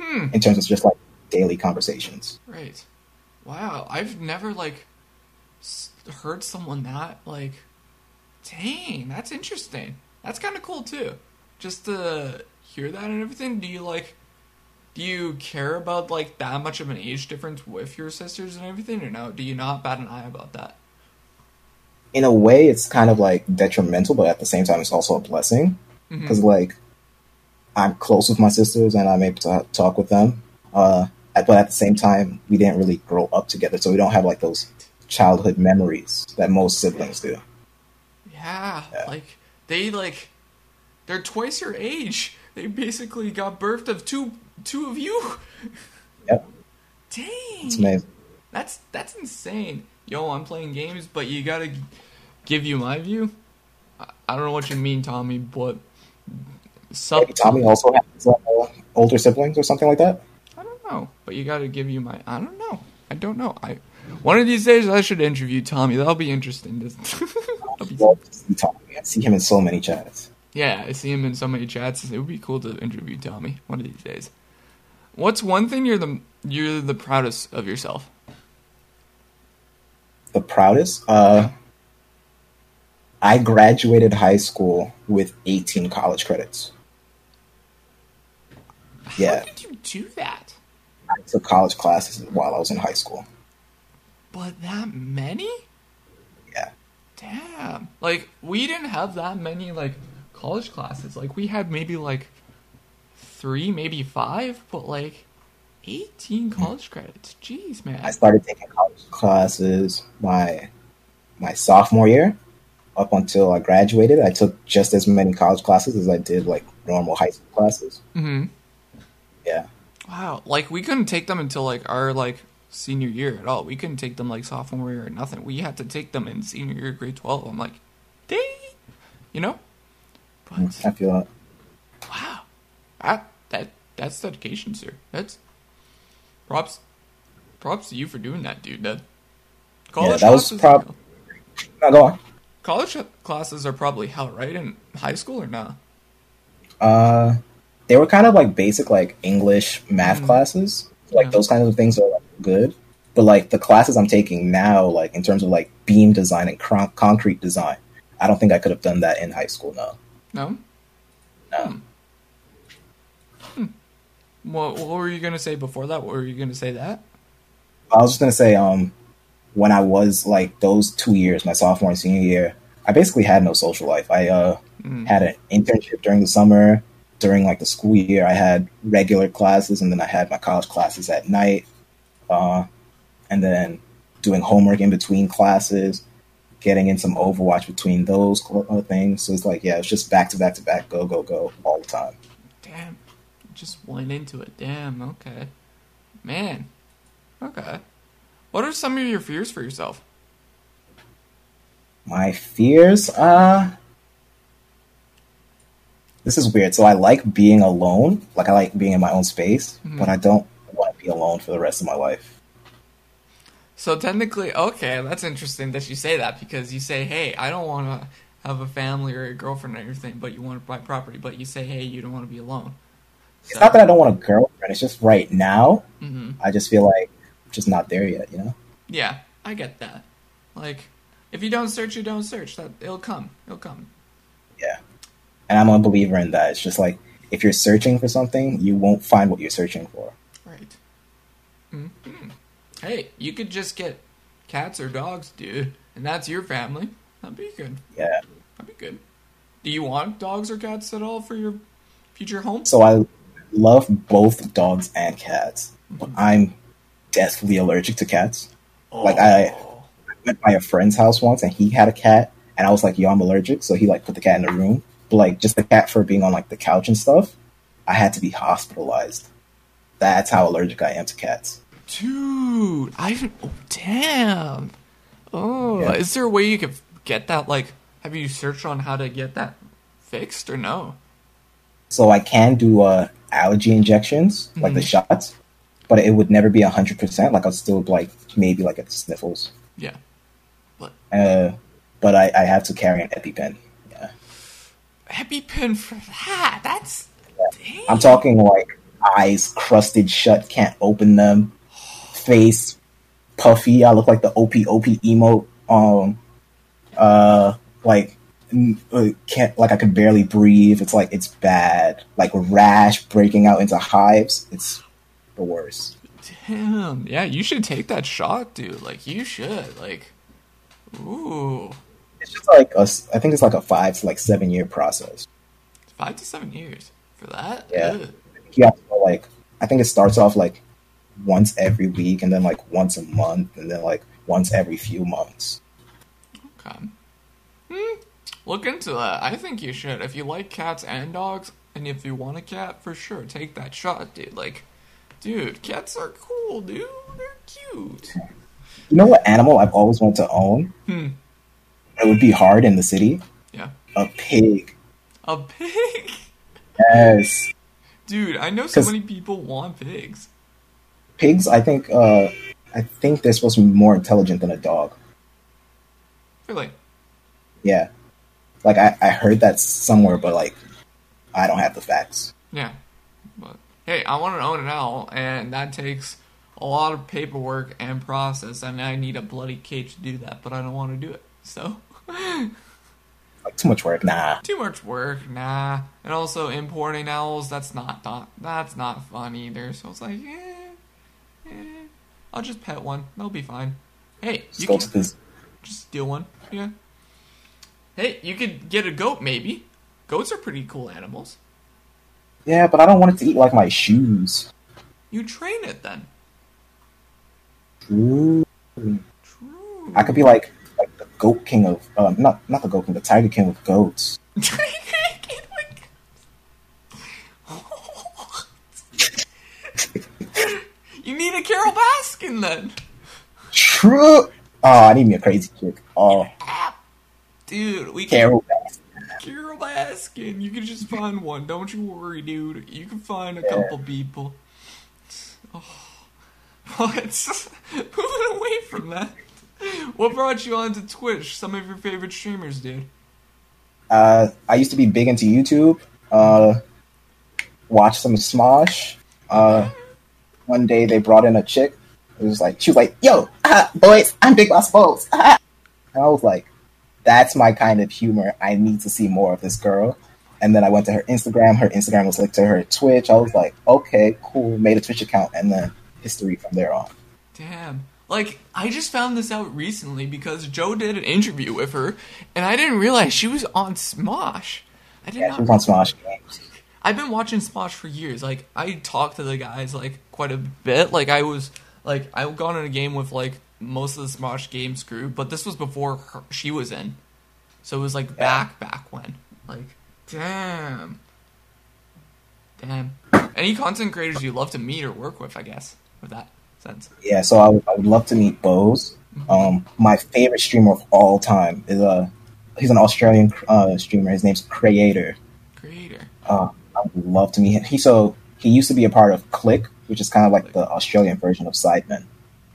Hmm. in terms of just like daily conversations. Right. Wow. I've never like heard someone that like dang, that's interesting. That's kind of cool too. Just to hear that and everything. Do you like do you care about like that much of an age difference with your sisters and everything or no? Do you not bat an eye about that? in a way it's kind of like detrimental but at the same time it's also a blessing because like i'm close with my sisters and i'm able to talk with them uh, but at the same time we didn't really grow up together so we don't have like those childhood memories that most siblings do Yeah, Yeah. like they like they're twice your age. They basically got birthed of two two of you. Yep. Dang. it's amazing That's that's insane. Yo, I'm playing games, but you gotta give you my view. I, I don't know what you mean, Tommy, but sup, Maybe tommy also has uh, older siblings or something like that I don't know, but you gotta give you my. I don't know. I don't know. I one of these days I should interview Tommy. That'll be interesting. That'll be Love to see tommy i see him in so many chats Yeah, I see him in so many chats. It would be cool to interview Tommy one of these days. What's one thing you're the you're the proudest of yourself? the proudest uh, i graduated high school with 18 college credits Yeah. How did you do that? I took college classes while I was in high school. But that many? Yeah. Damn. Like we didn't have that many like college classes. Like we had maybe like three, maybe five, but like eighteen college credits. Jeez, man. I started taking college classes my my sophomore year up until I graduated. I took just as many college classes as I did like normal high school classes. Mm-hmm. Yeah. Wow. Like we couldn't take them until like our like senior year at all. We couldn't take them like sophomore year or nothing. We had to take them in senior year, grade twelve. I'm like, dang, you know. But I feel that. wow, that that that's dedication, sir. That's props, props to you for doing that, dude. That college that was prob- No, go on. college classes are probably hell, right? In high school or not? Uh, they were kind of like basic, like English, math classes. Like Yeah. those kinds of things are like, good. But like the classes I'm taking now, like in terms of like beam design and cron- concrete design, I don't think I could have done that in high school. No. No. No. Hmm. What, what were you gonna say before that? What were you gonna say that? I was just gonna say, um, when I was like those two years, my sophomore and senior year, I basically had no social life. I uh Mm. had an internship during the summer. During like the school year, I had regular classes, and then I had my college classes at night. Uh, and then doing homework in between classes, getting in some Overwatch between those uh, things. So it's like, yeah, it's just back to back to back, go go go all the time. Damn. Just went into it. Damn. Okay. Man. Okay. What are some of your fears for yourself? My fears, uh this is weird. So I like being alone, like I like being in my own space, Mhm. but I don't be alone for the rest of my life. So technically, okay, that's interesting that you say that because you say, "Hey, I don't want to have a family or a girlfriend or everything," but you want to buy property. But you say, "Hey, you don't want to be alone." It's not that I don't want a girlfriend, it's just right now, hmm I just feel like I'm just not there yet, you know? Yeah, I get that. Like, if you don't search, you don't search. That it'll come. It'll come. Yeah. And I'm a believer in that. It's just like if you're searching for something, you won't find what you're searching for. Right. hmm Hey, you could just get cats or dogs, dude, and that's your family. That'd be good. Yeah. That'd be good. Do you want dogs or cats at all for your future home? So I love both dogs and cats, but I'm deathly allergic to cats. Like, I- Oh. went by a friend's house once and he had a cat and I was like, yo, I'm allergic. So he like put the cat in the room. But like just the cat for being on like the couch and stuff, I had to be hospitalized. That's how allergic I am to cats. Dude, I oh, damn. Oh, Yeah. is there a way you could get that? Like, have you searched on how to get that fixed or no? So I can do uh, allergy injections, like the Mhm. shots, but it would never be hundred percent. Like I'll still like maybe like at the sniffles. Yeah. Uh, but I, I have to carry an EpiPen. Yeah. EpiPen for that? That's. Damn. I'm talking like eyes crusted shut, can't open them, face puffy. I look like the OP OP emote. Um, uh, like uh, can't like I could barely breathe. It's like it's bad. Like rash breaking out into hives. It's the worst. Damn. Yeah, you should take that shot, dude. Like, you should. Like, ooh. It's just like a, I think it's like a five to like seven year process. Five to seven years for that? Yeah. Ugh. You have to go, like I think it starts off like once every week, and then like once a month, and then like once every few months. Okay. Hmm. Look into that. I think you should. If you like cats and dogs, and if you want a cat, for sure, take that shot, dude. Like, dude, cats are cool, dude. They're cute. You know what animal I've always wanted to own? Hmm. It would be hard in the city. Yeah. A pig. A pig? Yes. Dude, I know so many people want pigs. Pigs, I think uh I think they're supposed to be more intelligent than a dog. Really? Yeah. Like I, I heard that somewhere, but like I don't have the facts. Yeah. But hey, I want to own an owl, and that takes a lot of paperwork and process, and I need a bloody cage to do that, but I don't want to do it. So, Like too much work. Nah. too much work, nah. And also importing owls, that's not, not that's not fun either. So it's like, eh. I'll just pet one. That'll be fine. Hey, Just you go can this just steal one. Yeah. Hey, you could get a goat maybe. Goats are pretty cool animals. Yeah, but I don't want it to eat like my shoes. You train it then. Ooh. True. I could be like like the goat king of um not not the goat king, the tiger king of goats. you need a Carole Baskin then. True. Oh, I need me a crazy chick. Oh, Dude, we can Carole Baskin. Carole Baskin. You can just find one. Don't you worry, dude. You can find a couple people. Oh, what? Moving away from that. What brought you onto Twitch? Some of your favorite streamers, dude. Uh, I used to be big into YouTube. Uh, watch some Smosh. Uh, one day they brought in a chick. It was like she was like, "Yo, ah, boys, I'm Big Boss Balls." Ah. And I was like, "That's my kind of humor. I need to see more of this girl." And then I went to her Instagram. Her Instagram was linked to her Twitch. I was like, "Okay, cool." Made a Twitch account, and then history from there on. Damn. Like, I just found this out recently because Joe did an interview with her, and I didn't realize she was on Smosh. I did Yeah, not she was on Smosh. I've been watching Smosh for years. Like I talked to the guys like quite a bit. Like I was like I got in a game with like most of the Smosh games crew, but this was before her, she was in. So it was like back back when. Like damn. Damn. Any content creators you love to meet or work with, I guess, with that sense. Yeah, so I would, I would love to meet Boze. Um, my favorite streamer of all time is uh, he's an Australian uh, streamer. His name's Crayator. Crayator. Uh, would love to meet him. He so he used to be a part of Click, which is kind of like the Australian version of Sidemen.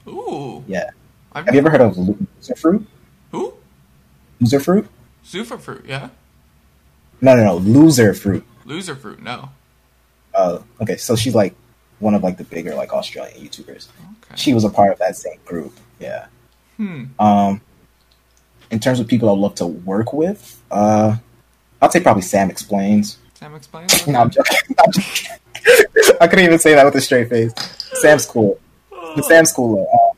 Ooh. Yeah. I've Have you ever heard of Loser Fruit? Who? Loser Fruit? Super fruit, yeah. No, no, no. Loser Fruit. Loser fruit, no. Uh, okay, so she's like one of like the bigger like Australian YouTubers. Okay. She was a part of that same group. Yeah. Hmm. Um, in terms of people I'd love to work with, uh, I'd say probably Sam Explains. Sam explain. No, I'm joking. I'm joking. I couldn't even say that with a straight face. Sam's cool. The Sam's cool. Um,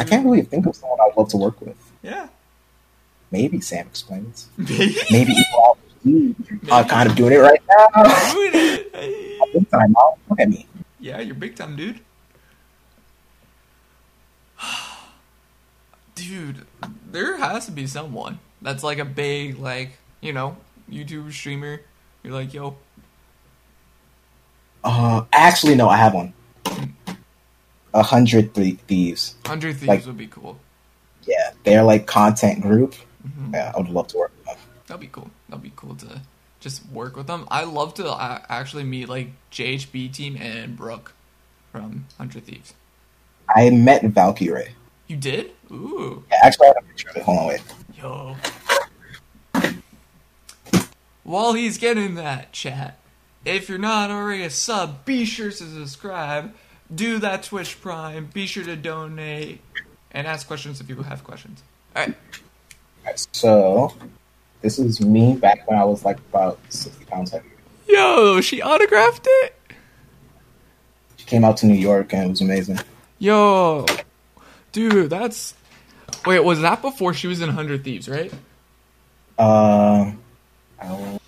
I can't really think of someone I'd love to work with. Yeah. Maybe Sam Explains. Maybe. Maybe Equal I'm kind of doing it right now. Doing it. Big time, Mom. Look at me. Yeah, you're big time, dude. Dude, there has to be someone that's like a big, like, you know, YouTube streamer. You're like, yo, Uh, actually, no, I have one. A hundred Thie- thieves. 100 Thieves Like- would be cool. Yeah, they're like content group. Mhm. Yeah, I would love to work with them. That'd be cool. That'd be cool to just work with them. I love to uh, actually meet, like, JHB team and Brooke from 100 Thieves. I met Valkyrae. You did? Ooh. Yeah, actually, I have a picture of it. Hold on, wait. Yo. While he's getting that chat, if you're not already a sub, be sure to subscribe. Do that Twitch Prime. Be sure to donate and ask questions if you have questions. All right. Alright, so this is me back when I was like about sixty pounds heavier. Yo, she autographed it. She came out to New York and it was amazing. Yo, dude, that's. Wait, was that before she was in Hundred Thieves? Right? Uh, I'm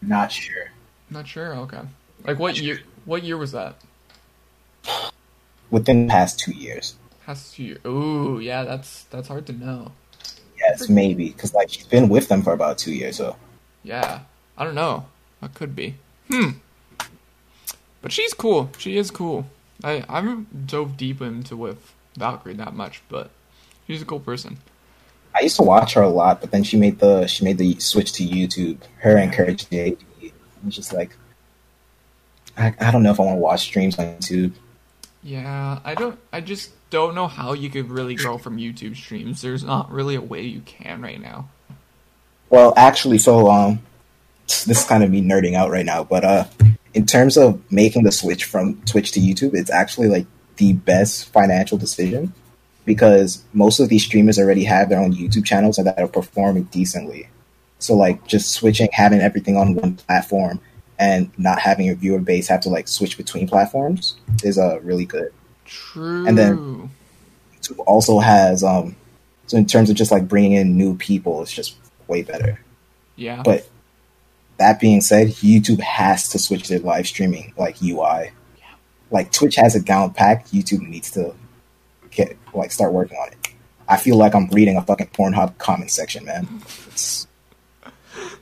not sure. Not sure. Okay. Like what year? What year was that? Within the past two years, Has to year. Ooh, yeah, that's that's hard to know. yes, maybe because like she's been with them for about two years. So Yeah, I don't know. That could be. Hmm. But she's cool. She is cool. I I haven't dove deep into with Valkyrae that much, but she's a cool person. I used to watch her a lot, but then she made the she made the switch to YouTube. Her and Courage JD. It's just like I, I don't know if I want to watch streams on YouTube. Yeah, I don't. I just don't know how you could really grow from YouTube streams. There's not really a way you can right now. Well, actually, so um, this is kind of me nerding out right now, but uh, in terms of making the switch from Twitch to YouTube, it's actually like the best financial decision because most of these streamers already have their own YouTube channels and that are performing decently. So like just switching, having everything on one platform, and not having your viewer base have to like switch between platforms is uh really good. True. And then- YouTube also has um, so in terms of just like bringing in new people, it's just way better. yeah. But that being said, YouTube has to switch their live streaming like UI. Yeah. Like Twitch has it down packed. YouTube needs to like start working on it. I feel like I'm reading a fucking Pornhub comment section, man. It's,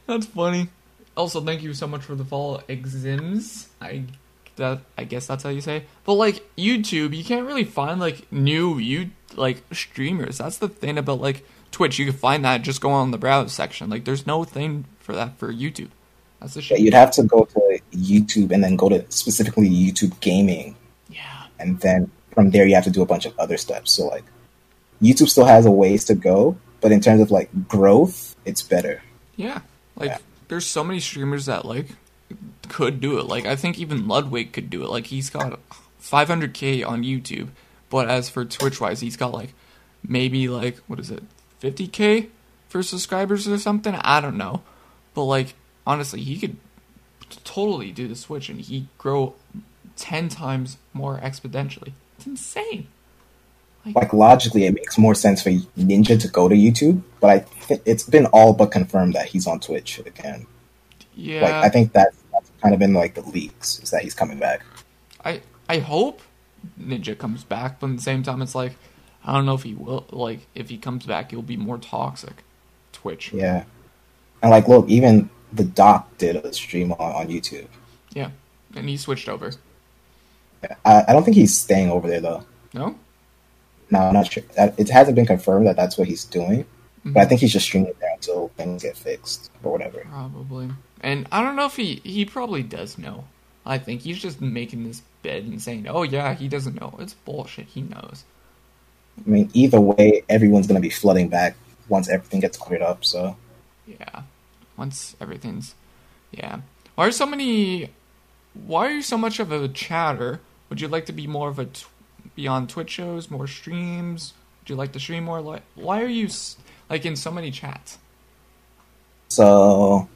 That's funny. Also, thank you so much for the follow, Exims. I that I guess that's how you say. But like YouTube, you can't really find like new you like streamers. That's the thing about like Twitch. You can find that just go on the browse section. Like there's no thing for that for YouTube. That's the Yeah, shit. you'd have to go to YouTube and then go to specifically YouTube gaming, Yeah. and then from there you have to do a bunch of other steps. So like, YouTube still has a ways to go, but in terms of like growth, it's better. Yeah. Like Yeah. there's so many streamers that like could do it. Like I think even Ludwig could do it. Like he's got 500k on YouTube, but as for Twitch wise, he's got like maybe like what is it? 50k for subscribers or something. I don't know. But like honestly, he could totally do the switch and he grow 10 times more exponentially. It's insane. Like logically, it makes more sense for Ninja to go to YouTube, but I think it's been all but confirmed that he's on Twitch again. Yeah. Like I think that's, that's kind of in like the leaks is that he's coming back. I I hope Ninja comes back, but at the same time, it's like I don't know if he will. Like if he comes back, he'll be more toxic. Twitch. Yeah, and like look, even the Doc did a stream on, on YouTube. Yeah, and he switched over. I, I don't think he's staying over there though. No. No, I'm not sure. It hasn't been confirmed that that's what he's doing, but I mm-hmm. think he's just streaming there until things get fixed or whatever. Probably. And I don't know if he he probably does know. I think he's just making this bed and saying, "Oh yeah, he doesn't know." It's bullshit. He knows. I mean, either way, everyone's gonna be flooding back once everything gets cleared up. So Yeah. Once everything's yeah. Why are so many why are you so much of a chatter? Would you like to be more of a t- be on Twitch shows, more streams? Would you like to stream more like why are you s- like in so many chats? So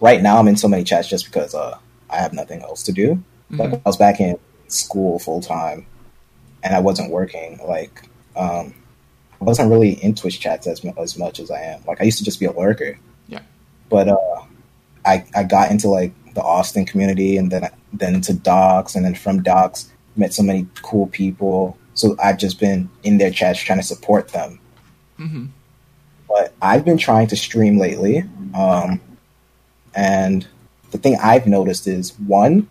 right now I'm in so many chats just because uh, I have nothing else to do. Like Mhm. I was back in school full time, and I wasn't working. Like um, I wasn't really in Twitch chats as as much as I am. Like I used to just be a lurker. Yeah. But uh, I I got into like the Austin community, and then then into Docs, and then from Docs met so many cool people. So I've just been in their chats trying to support them Mhm. but I've been trying to stream lately. Um, and the thing I've noticed is one,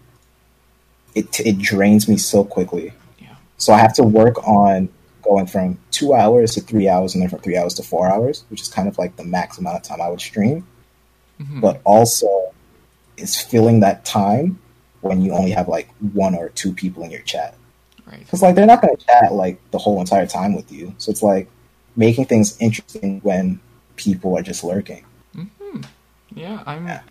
it it drains me so quickly. Yeah. So I have to work on going from two hours to three hours, and then from three hours to four hours, which is kind of like the max amount of time I would stream. Mhm. But also, it's filling that time when you only have like one or two people in your chat right. because like they're not going to chat like the whole entire time with you. So it's like making things interesting when people are just lurking. Mm-hmm. Yeah, I'm. Yeah.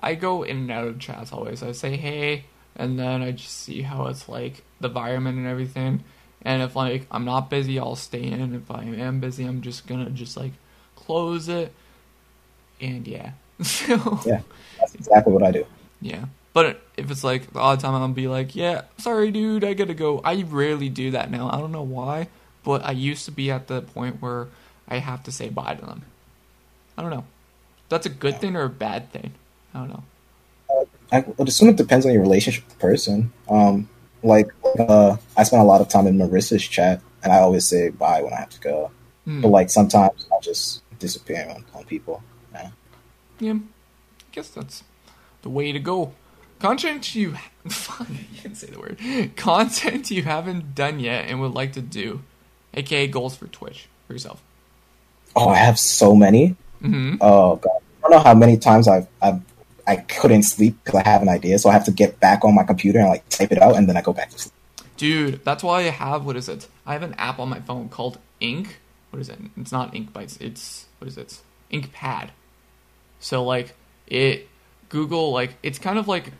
I go in and out of chats always. I say hey, and then I just see how it's like the environment and everything. And if like I'm not busy, I'll stay in. If I am busy, I'm just gonna just like close it. And yeah, so Yeah, exactly what I do. yeah. But if it's like all the time, I'll be like, yeah, sorry, dude, I gotta go. I rarely do that now. I don't know why, but I used to be at the point where I have to say bye to them. I don't know. That's a good thing or a bad thing. I don't know. I would assume it depends on your relationship with the person. Um, like uh, I spend a lot of time in Marissa's chat, and I always say bye when I have to go. Hmm. But like sometimes I'll just disappear on, on people. Yeah. Yeah, I guess that's the way to go. Content you fuck, you can say the word. Content you haven't done yet and would like to do, aka goals for Twitch for yourself. Oh, I have so many. hmm Oh god, I don't know how many times I've, I've I couldn't sleep because I have an idea, so I have to get back on my computer and like type it out, and then I go back to sleep. Dude, that's why I have what is it? I have an app on my phone called Ink. What is it? It's not Ink Bytes. It's what is it? Ink Pad. So like it Google like it's kind of like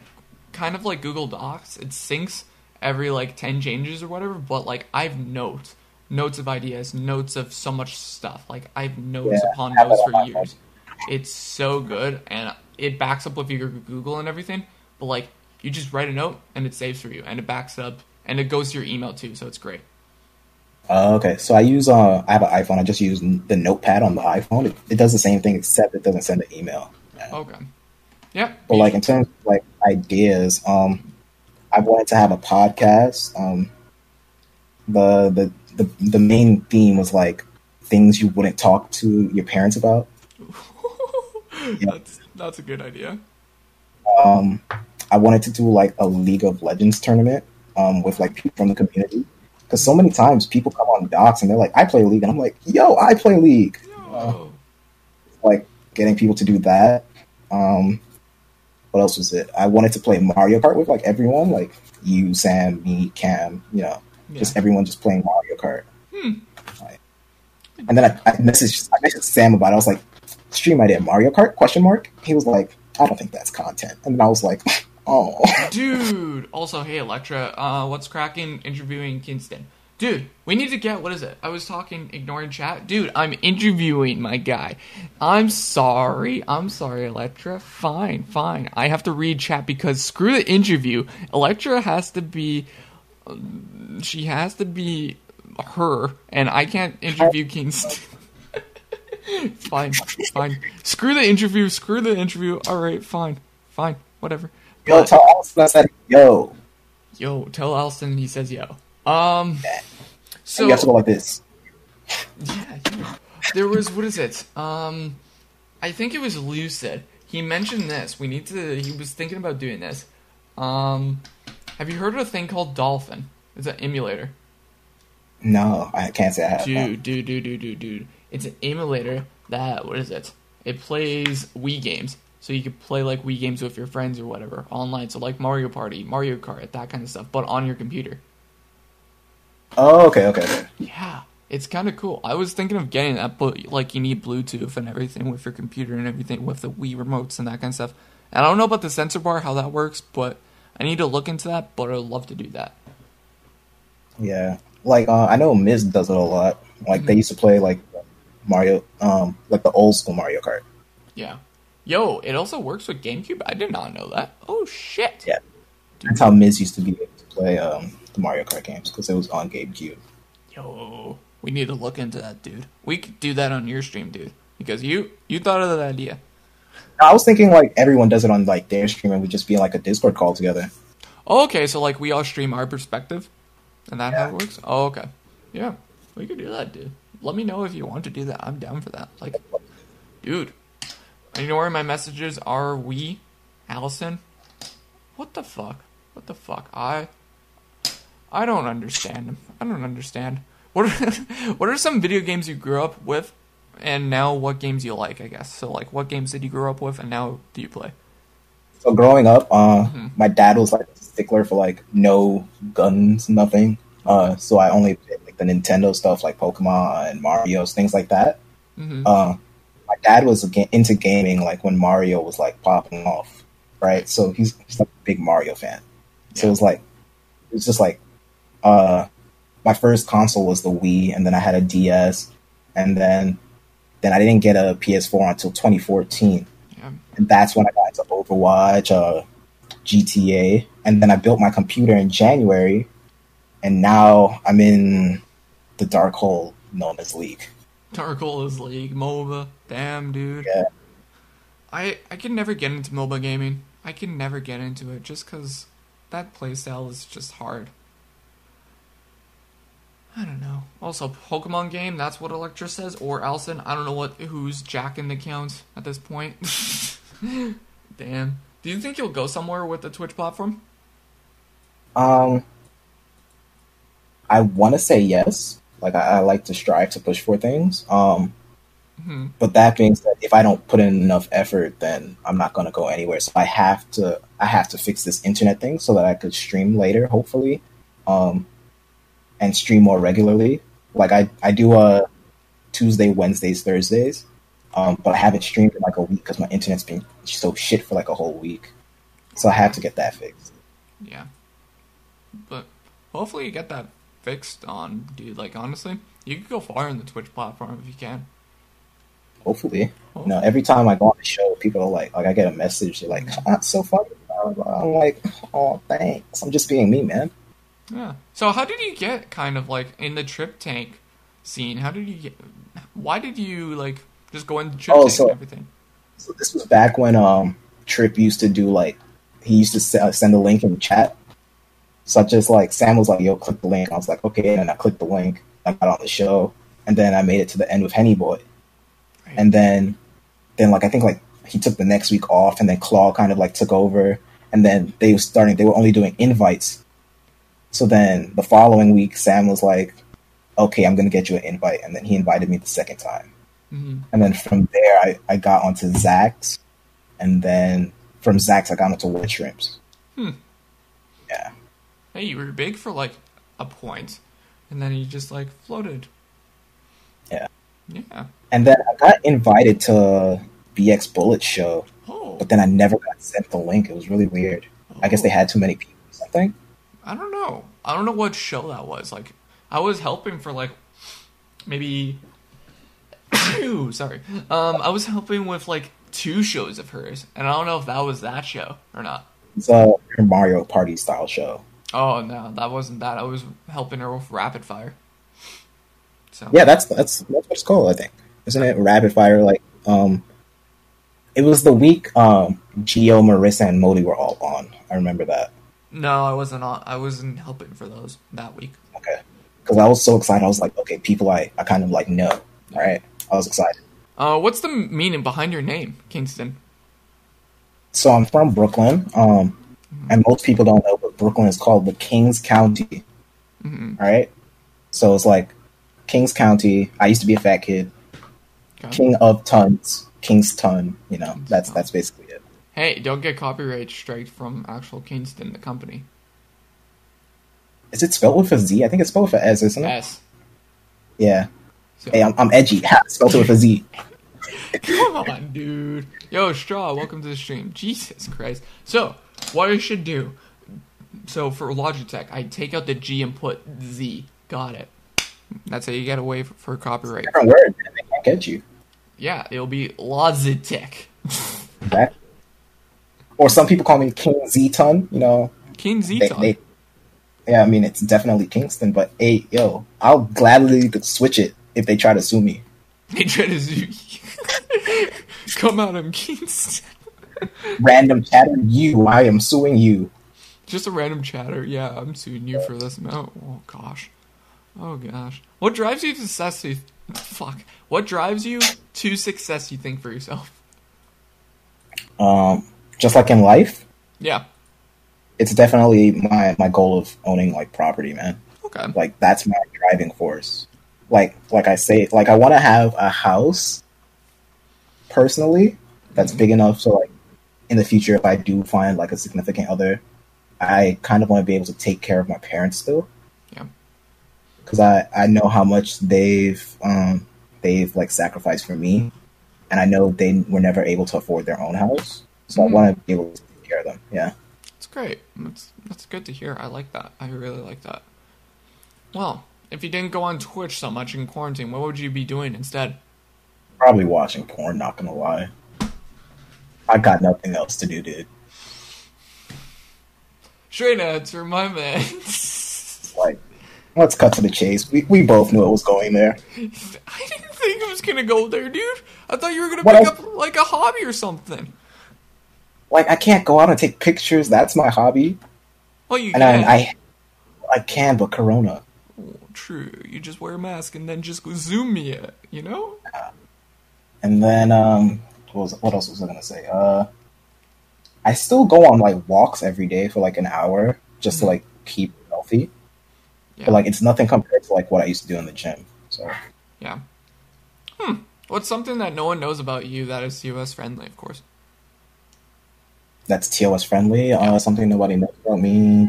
kind of like Google Docs. It syncs every like 10 changes or whatever, but like I've notes, notes of ideas, notes of so much stuff. Like I've notes Yeah, upon notes for years. It's so good and it backs up with your Google and everything, but like you just write a note and it saves for you and it backs up and it goes to your email too, so it's great. Uh, okay, so I use uh, I have an iPhone. I just use the Notepad on the iPhone. It, it does the same thing except it doesn't send an email. Okay. Yeah. But like in terms of like ideas, um, I wanted to have a podcast. Um, the the the the main theme was like things you wouldn't talk to your parents about. that's that's a good idea. Um, I wanted to do like a League of Legends tournament um, with like people from the community. Because so many times people come on docs and they're like, "I play League," and I'm like, "Yo, I play League." Oh. like getting people to do that. Um, what else was it? I wanted to play Mario Kart with like everyone, like you, Sam, me, Cam, you know, Yeah. just everyone just playing Mario Kart. Hmm. Like- and then I, I messaged I messaged Sam about it. I was like, "Stream idea Mario Kart?" Question mark. He was like, "I don't think that's content." And then I was like, "Oh, Dude. Also, hey Electra, uh, what's cracking interviewing Kingston? Dude, we need to get what is it? I was talking, ignoring chat. Dude, I'm interviewing my guy. I'm sorry. I'm sorry, Electra. Fine, fine. I have to read chat because screw the interview. Electra has to be. She has to be her, and I can't interview Kingston. fine, fine. Screw the interview. Screw the interview. All right, fine, fine, whatever. yo, But- tell Austin I said, yo." Yo, tell Alston he says yo. Um, so you have to go like this. yeah, yeah. there was what is it? Um, I think it was Lucid. He mentioned this. We need to. He was thinking about doing this. Um, have you heard of a thing called Dolphin? It's an emulator. No, I can't say I have. Dude, dude, dude, dude, dude, dude. It's an emulator that what is it? It plays Wii games. So you could play like Wii games with your friends or whatever online. So like Mario Party, Mario Kart, that kind of stuff, but on your computer. Oh, okay, okay, okay. Yeah, it's kind of cool. I was thinking of getting that, but like you need Bluetooth and everything with your computer and everything with the Wii remotes and that kind of stuff. And I don't know about the sensor bar, how that works, but I need to look into that. But I'd love to do that. Yeah, like uh, I know Miz does it a lot. Like they used to play like Mario, um, like the old school Mario Kart. Yeah. Yo, it also works with GameCube. I did not know that. Oh shit. Yeah. That's how Miz used to be able to play um, the Mario Kart games because it was on GameCube. Yo, we need to look into that, dude. We could do that on your stream, dude, because you you thought of that idea. I was thinking like everyone does it on like their stream and we just be like a Discord call together. Oh, okay, so like we all stream our perspective, and that how it works. Oh, okay. Yeah, we could do that, dude. Let me know if you want to do that. I'm down for that. Like, dude, you know where my messages are? We, Allison. What the fuck? What the fuck? I, I don't understand. I don't understand. What are, what are some video games you grew up with, and now what games you like? I guess so. Like, what games did you grow up with, and now do you play? So growing up, uh, Mhm. my dad was like a stickler for like no guns, nothing. Uh, so I only played like the Nintendo stuff like Pokemon and Mario's things like that. hmm uh, my dad was into gaming like when Mario was like popping off, right? So he's, he's like a big Mario fan. So it was like it was just like uh, my first console was the Wii, and then I had a DS, and then then I didn't get a PS4 until 2014, Yeah. and that's when I got into Overwatch, uh, GTA, and then I built my computer in January, and now I'm in the dark hole known as League. Dark hole is League, MOBA. Damn, dude. Yeah. I I can never get into MOBA gaming. I can never get into it just because that playstyle is just hard. I don't know. Also, Pokemon game. That's what Electra says, or Alson. I don't know what who's jacking the count at this point. Damn. Do you think you'll go somewhere with the Twitch platform? Um, I want to say yes. Like I, I like to strive to push for things. Um, hmm but that being said, if I don't put in enough effort, then I'm not going to go anywhere. So I have to, I have to fix this internet thing so that I could stream later, hopefully, um, and stream more regularly. Like I, I do uh Tuesday, Wednesdays, Thursdays, um, but I haven't streamed in like a week because my internet's been so shit for like a whole week. So I have to get that fixed. Yeah. But hopefully you get that fixed on, dude. Like honestly, you could go far in the Twitch platform if you can. Hopefully. You know, every time I go on the show, people are like, like I get a message, they're like, "That's so funny." I'm like, "Oh, thanks." I'm just being me, man. Yeah. So how did you get kind of like in the trip tank scene? How did you get? Why did you like just go into trip Oh, tank so- and everything? So this was back when um Trip used to do like he used to send a link in the chat. So I just like Sam was like, "Yo, click the link." I was like, "Okay," and then I clicked the link. I got on the show, and then I made it to the end with Henny Boy, Right. and then then like I think like he took the next week off, and then Claw kind of like took over, and then they were starting. They were only doing invites. So then the following week, Sam was like, "Okay, I'm gonna get you an invite," and then he invited me the second time. hmm And then from there, I, I got onto Zach's, and then from Zach's, I got onto Wet Shrimps. Hmm. Yeah, Hey, you were big for like a point, and then you just like floated. Yeah. Yeah. and then I got invited to BX Bullet show, Oh. but then I never got sent the link. It was really weird. I guess they had too many people or something. I don't know. I don't know what show that was. Like, I was helping for like maybe. Ew, sorry. Um, I was helping with like two shows of hers, and I don't know if that was that show or not. It's a Mario Party style show. Oh no, that wasn't that. I was helping her with rapid fire. So Yeah, that's that's that's what it's called. I think isn't it Rapid Fire? Like, um, it was the week um Geo, Marissa, and Modi were all on. I remember that. No, I wasn't on. I wasn't helping for those that week. Okay, because I was so excited. I was like, okay, people I I kind of like know. All right, I was excited. Uh, what's the meaning behind your name, Kingston? So I'm from Brooklyn. Um, and most people don't know, but Brooklyn is called the Kings County. Mhm. All right, so it's like Kings County. I used to be a fat kid. King of tons, Kingston. You know, that's that's basically. Hey, don't get copyright strike from actual Kingston, the company. Is it spelled with a Z? I think it's spelled with a S, isn't it? S. Yeah. So, Hey, I'm, I'm edgy. Spelled with a Z. come on, dude. Yo, Straw, welcome to the stream. Jesus Christ. So, what I should do? So for Logitech, I take out the G and put Z. Got it. That's how you get away for, for copyright. Different word. Man. They can't get you. Yeah, it'll be Logitech. Exactly. Or some people call me King Z-Ton. You know, King they, Zeton. they, yeah, I mean, it's definitely Kingston, but hey, yo, I'll gladly switch it if they try to sue me. They try to sue you. Come out, I'm Kingston. Random chatter, you, I am suing you. Just a random chatter. Yeah, I'm suing you for this amount. Oh gosh. Oh gosh. What drives you to success? You fuck. What drives you to success? You think for yourself? Um, just like in life, Yeah. it's definitely my, my goal of owning like property, man. Okay. like that's my driving force like like i say like i want to have a house personally that's big enough so like in the future if i do find like a significant other i kind of want to be able to take care of my parents still Yeah. because i i know how much they've um they've like sacrificed for me and i know they were never able to afford their own house so i Mhm. want to be able to take care of them yeah That's great. That's that's good to hear. I like that. I really like that. Well, if you didn't go on Twitch so much in quarantine, what would you be doing instead? probably watching porn not gonna lie i got nothing else to do dude Straight answer, my man. like let's cut to the chase. We we both knew it was going there. I didn't think it was gonna go there, dude. I thought you were gonna What pick up like a hobby or something. Like I can't go out and take pictures. That's my hobby, Well, you and can. I, I I can, but Corona. Oh, true. You just wear a mask and then just go zoom me it. You know? And then um, what was what else was I gonna say? Uh, I still go on like walks every day for like an hour just to like keep healthy. Yeah. But like it's nothing compared to like what I used to do in the gym. So Yeah. Hmm. What's something that no one knows about you that is US friendly, of course? That's TOS friendly. Uh, something nobody knows about me.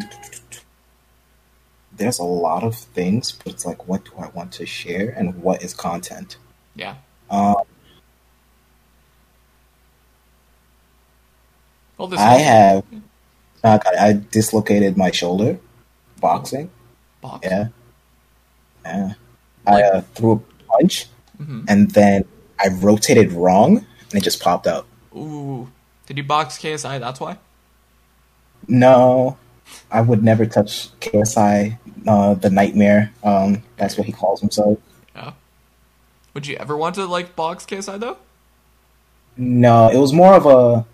There's a lot of things, but it's like, what do I want to share, and what is content? Yeah. Um, Well, this I have. Uh, I dislocated my shoulder, boxing. box. Yeah, yeah. I uh, threw a punch, hmm and then I rotated wrong, and it just popped out. Ooh. Did you box KSI? That's why. No, I would never touch KSI, uh, the Nightmare. Um, that's what he calls himself. Yeah. Would you ever want to like box KSI though? No, it was more of a.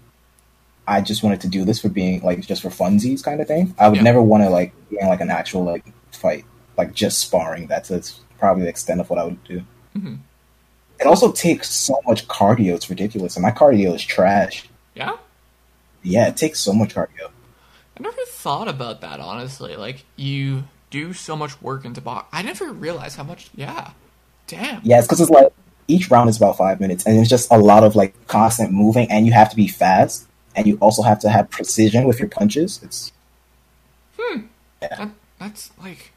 I just wanted to do this for being like just for funsies kind of thing. I would Yeah. never want to like be in like an actual like fight, like just sparring. That's, that's probably the extent of what I would do. Mhm. It also takes so much cardio; it's ridiculous, and my cardio is trash. Yeah. Yeah, it takes so much cardio. I never thought about that honestly. Like you do so much work into box. I never realized how much. Yeah, damn. Yeah, it's because it's like each round is about five minutes, and it's just a lot of like constant moving, and you have to be fast, and you also have to have precision with your punches. It's hmm. That, that's like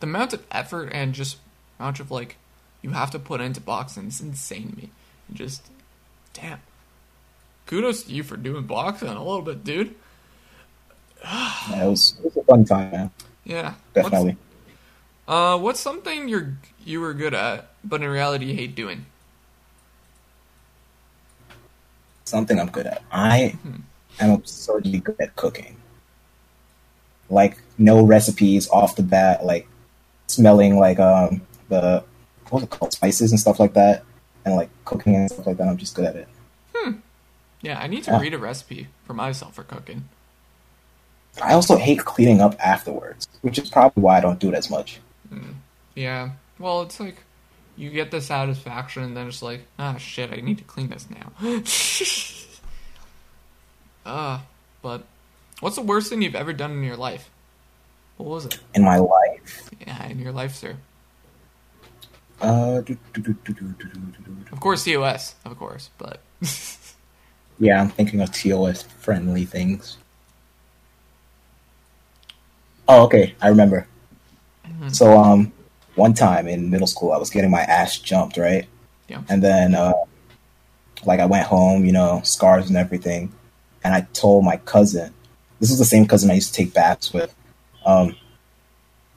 the amount of effort and just amount of like you have to put into boxing is insane to me. Just damn. Kudos to you for doing boxing a little bit, dude. yeah, it was it was a fun time, man. Yeah, What's- Definitely. uh, what's something you're you were good at, but in reality you hate doing? Something I'm good at. I am absurdly good at cooking. Like no recipes off the bat, like smelling like um the what's it called spices and stuff like that, and like cooking and stuff like that. I'm just good at it. Yeah, I need to yeah. read a recipe for myself for cooking. I also hate cleaning up afterwards, which is probably why I don't do it as much. Mm. Yeah. Well, it's like you get the satisfaction, and then it's like, ah, shit, I need to clean this now. uh, but what's the worst thing you've ever done in your life? What was it? In my life? Yeah, in your life, sir. Uh, do, do, do, of course, COS, of course, but. yeah, I'm thinking of TOS friendly things. Oh, okay, I remember. So, um, one time in middle school, I was getting my ass jumped, right? Yeah. And then, uh, like, I went home, you know, scars and everything, and I told my cousin. This is the same cousin I used to take baths with. Um,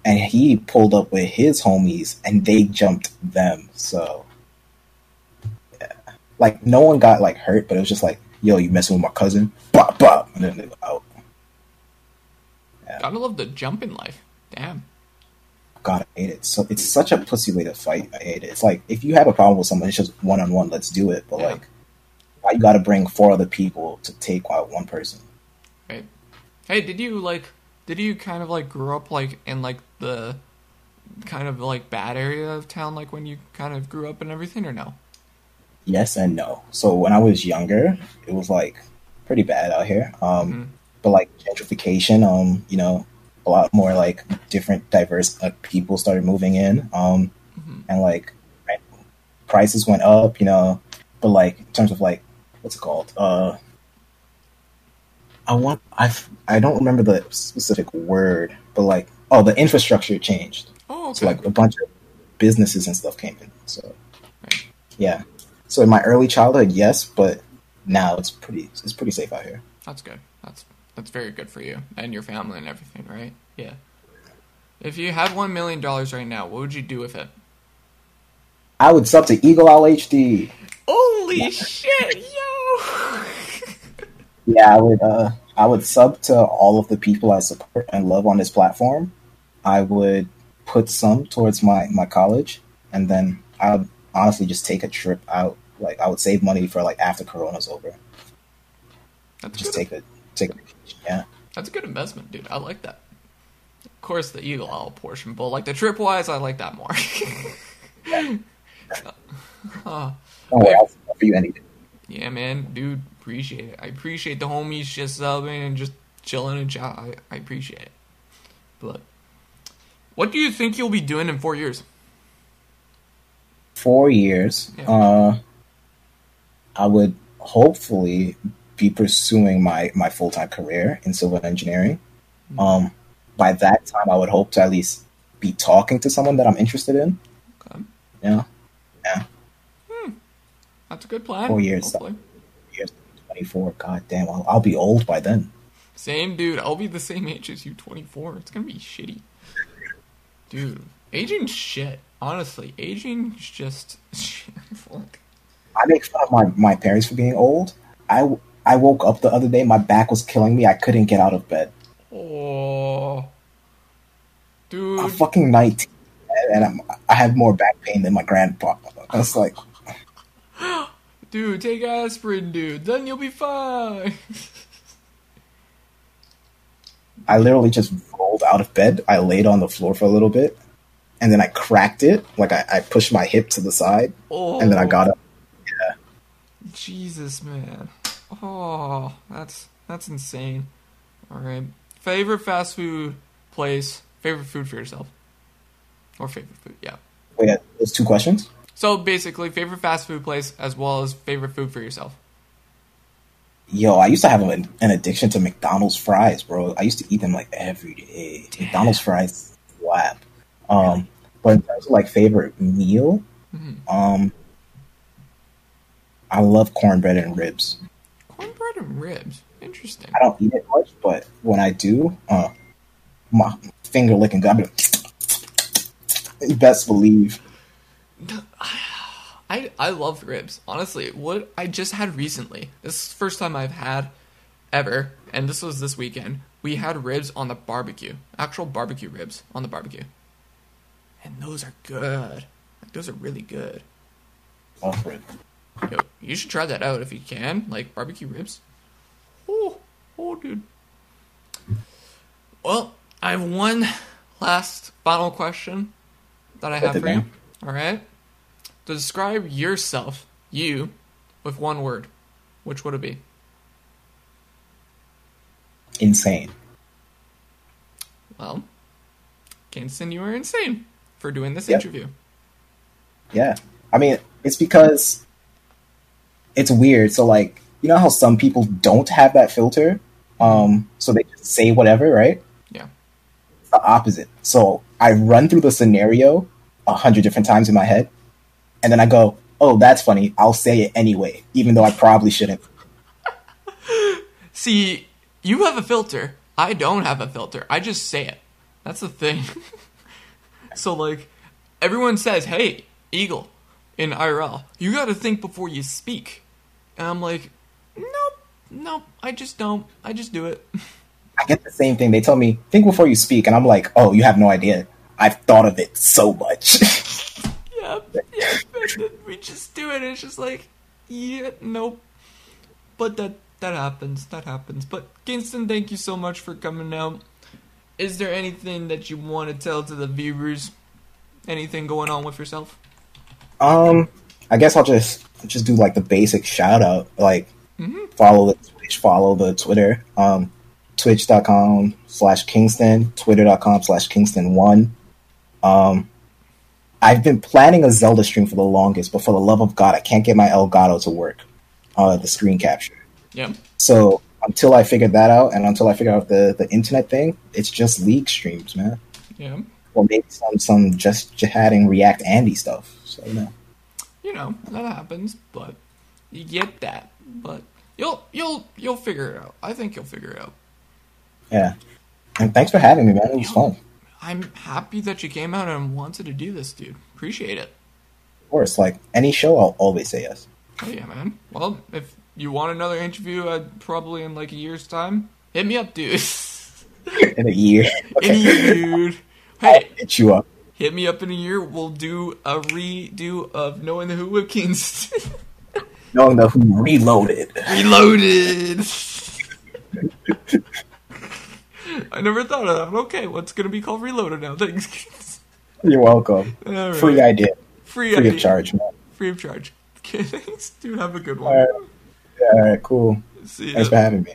and he pulled up with his homies, and they jumped them. So, yeah. like, no one got like hurt, but it was just like, "Yo, you messing with my cousin?" Bop bop, and then they were out. gotta love the jump in life. Damn. God, I hate it. So it's such a pussy way to fight. I hate it. It's like if you have a problem with someone, it's just one on one. Let's do it. But Yeah. like, why you got to bring four other people to take out one person? Right. Hey, did you like? Did you kind of like grow up like in like the kind of like bad area of town, like when you kind of grew up and everything, or no? Yes and no. So when I was younger, it was like pretty bad out here. Um, Mhm. but like gentrification, um, you know, a lot more like different, diverse uh, people started moving in. Um, Mhm. and like prices went up, you know. But like in terms of like what's it called? Uh, I want I I don't remember the specific word, but like oh, the infrastructure changed. Oh, okay. So like a bunch of businesses and stuff came in. So Right. yeah. So in my early childhood, yes, but now it's pretty it's pretty safe out here. That's good. That's that's very good for you and your family and everything, right? Yeah. If you had one million dollars right now, what would you do with it? I would sub to Eagle Owl HD. Holy shit, yo! Yeah, I would. Uh, I would sub to all of the people I support and love on this platform. I would put some towards my my college, and then I would honestly just take a trip out. Like I would save money for like after Corona's over. That's Just good. take a take a vacation. Yeah, That's a good investment, dude. I like that. Of course, the Eagle Owl portion, but like the trip wise, I like that more. Uh, don't I'll for you anything. yeah, man, dude, appreciate it. I appreciate the homies just subbing and just chilling and chat. I, I appreciate it. But what do you think you'll be doing in four years? Four years. Yeah. Uh, I would hopefully be pursuing my my full time career in civil engineering. Um, by that time, I would hope to at least be talking to someone that I'm interested in. Okay. Yeah. Yeah, that's a good plan. Four years. Years 24 god damn I'll, I'll be old by then Same dude. I'll be the same age as you, 24. It's gonna be shitty. Dude, aging shit. Honestly, aging is just. I make fun of my, my parents for being old I, I woke up the other day my back was killing me i couldn't get out of bed oh. dude! i'm fucking 19 and I'm, i have more back pain than my grandpa i was like Dude, take aspirin, dude. Then you'll be fine. i literally just rolled out of bed i laid on the floor for a little bit and then i cracked it like i, I pushed my hip to the side Oh. and then i got up Yeah. Jesus, man. Oh, that's that's insane. All right. favorite fast food place, favorite food for yourself, or favorite food. Yeah. Wait, uh, those two questions. So basically, favorite fast food place as well as favorite food for yourself. Yo, I used to have an, an addiction to McDonald's fries, bro. I used to eat them like every day. Damn. McDonald's fries slap. Um, but in terms of like favorite meal, Mhm. um, I love cornbread and ribs. Cornbread and ribs. Interesting. I don't eat it much, but when I do, uh, my finger licking good. Like, best believe. I I love ribs. Honestly, what I just had recently. This is the first time I've had ever, and this was this weekend. We had ribs on the barbecue, actual barbecue ribs on the barbecue, and those are good. Like those are really good. Ribs. Yo, you should try that out if you can. Like barbecue ribs. Oh, oh, dude. Well, I have one last final question that I have for you. All right. Describe yourself, you, with one word. Which would it be? Insane. Well, Kingston, you are insane for doing this Yep. interview. Yeah. I mean, it's because it's weird. So, like, you know how some people don't have that filter? Um, so they just say whatever, right? Yeah. It's the opposite. So I run through the scenario a hundred different times in my head, and then I go, "Oh, that's funny. I'll say it anyway, even though I probably shouldn't." See, you have a filter. I don't have a filter. I just say it. That's the thing. so like everyone says, "Hey, Eagle in IRL, you got to think before you speak." And I'm like, "Nope. Nope. I just don't. I just do it." I get the same thing. They tell me, "Think before you speak," and I'm like, "Oh, you have no idea. I've thought of it so much." yeah. Yeah. We just do it. And it's just like, "Yeah, nope." But that that happens. That happens. But Kingston, thank you so much for coming out. Is there anything that you want to tell to the viewers? Anything going on with yourself? Um, I guess I'll just just do like the basic shout out, like Mhm. follow the Twitch, follow the Twitter, um, twitch.com slash Kingston, twitter.com slash Kingston one. Um, I've been planning a Zelda stream for the longest, but for the love of God, I can't get my Elgato to work, uh, the screen capture. Yeah. So until I figure that out, and until I figure out the the internet thing, it's just league streams, man. Yeah. Or maybe some some just chatting React Andy stuff. So you know. You know, that happens, but you get that. But you'll you'll you'll figure it out. I think you'll figure it out. Yeah. And thanks for having me, man. It was fun. I'm happy that you came out and wanted to do this, dude. Appreciate it. Of course, like any show, I'll always say yes. Oh yeah, man. Well, if you want another interview, uh, probably in like a year's time, hit me up, dude. In a year, in a year, dude. Hey, hit you up. hit me up in a year. We'll do a redo of Knowing the Who with Kingston. Knowing the who reloaded. Reloaded. I never thought of that. Okay, what's gonna be called Reloaded now? Thanks. You're welcome. Right. Free idea. Free, Free idea. of charge, man. Free of charge. Okay, thanks, dude. Have a good one. All right, cool. See. Thanks for having me.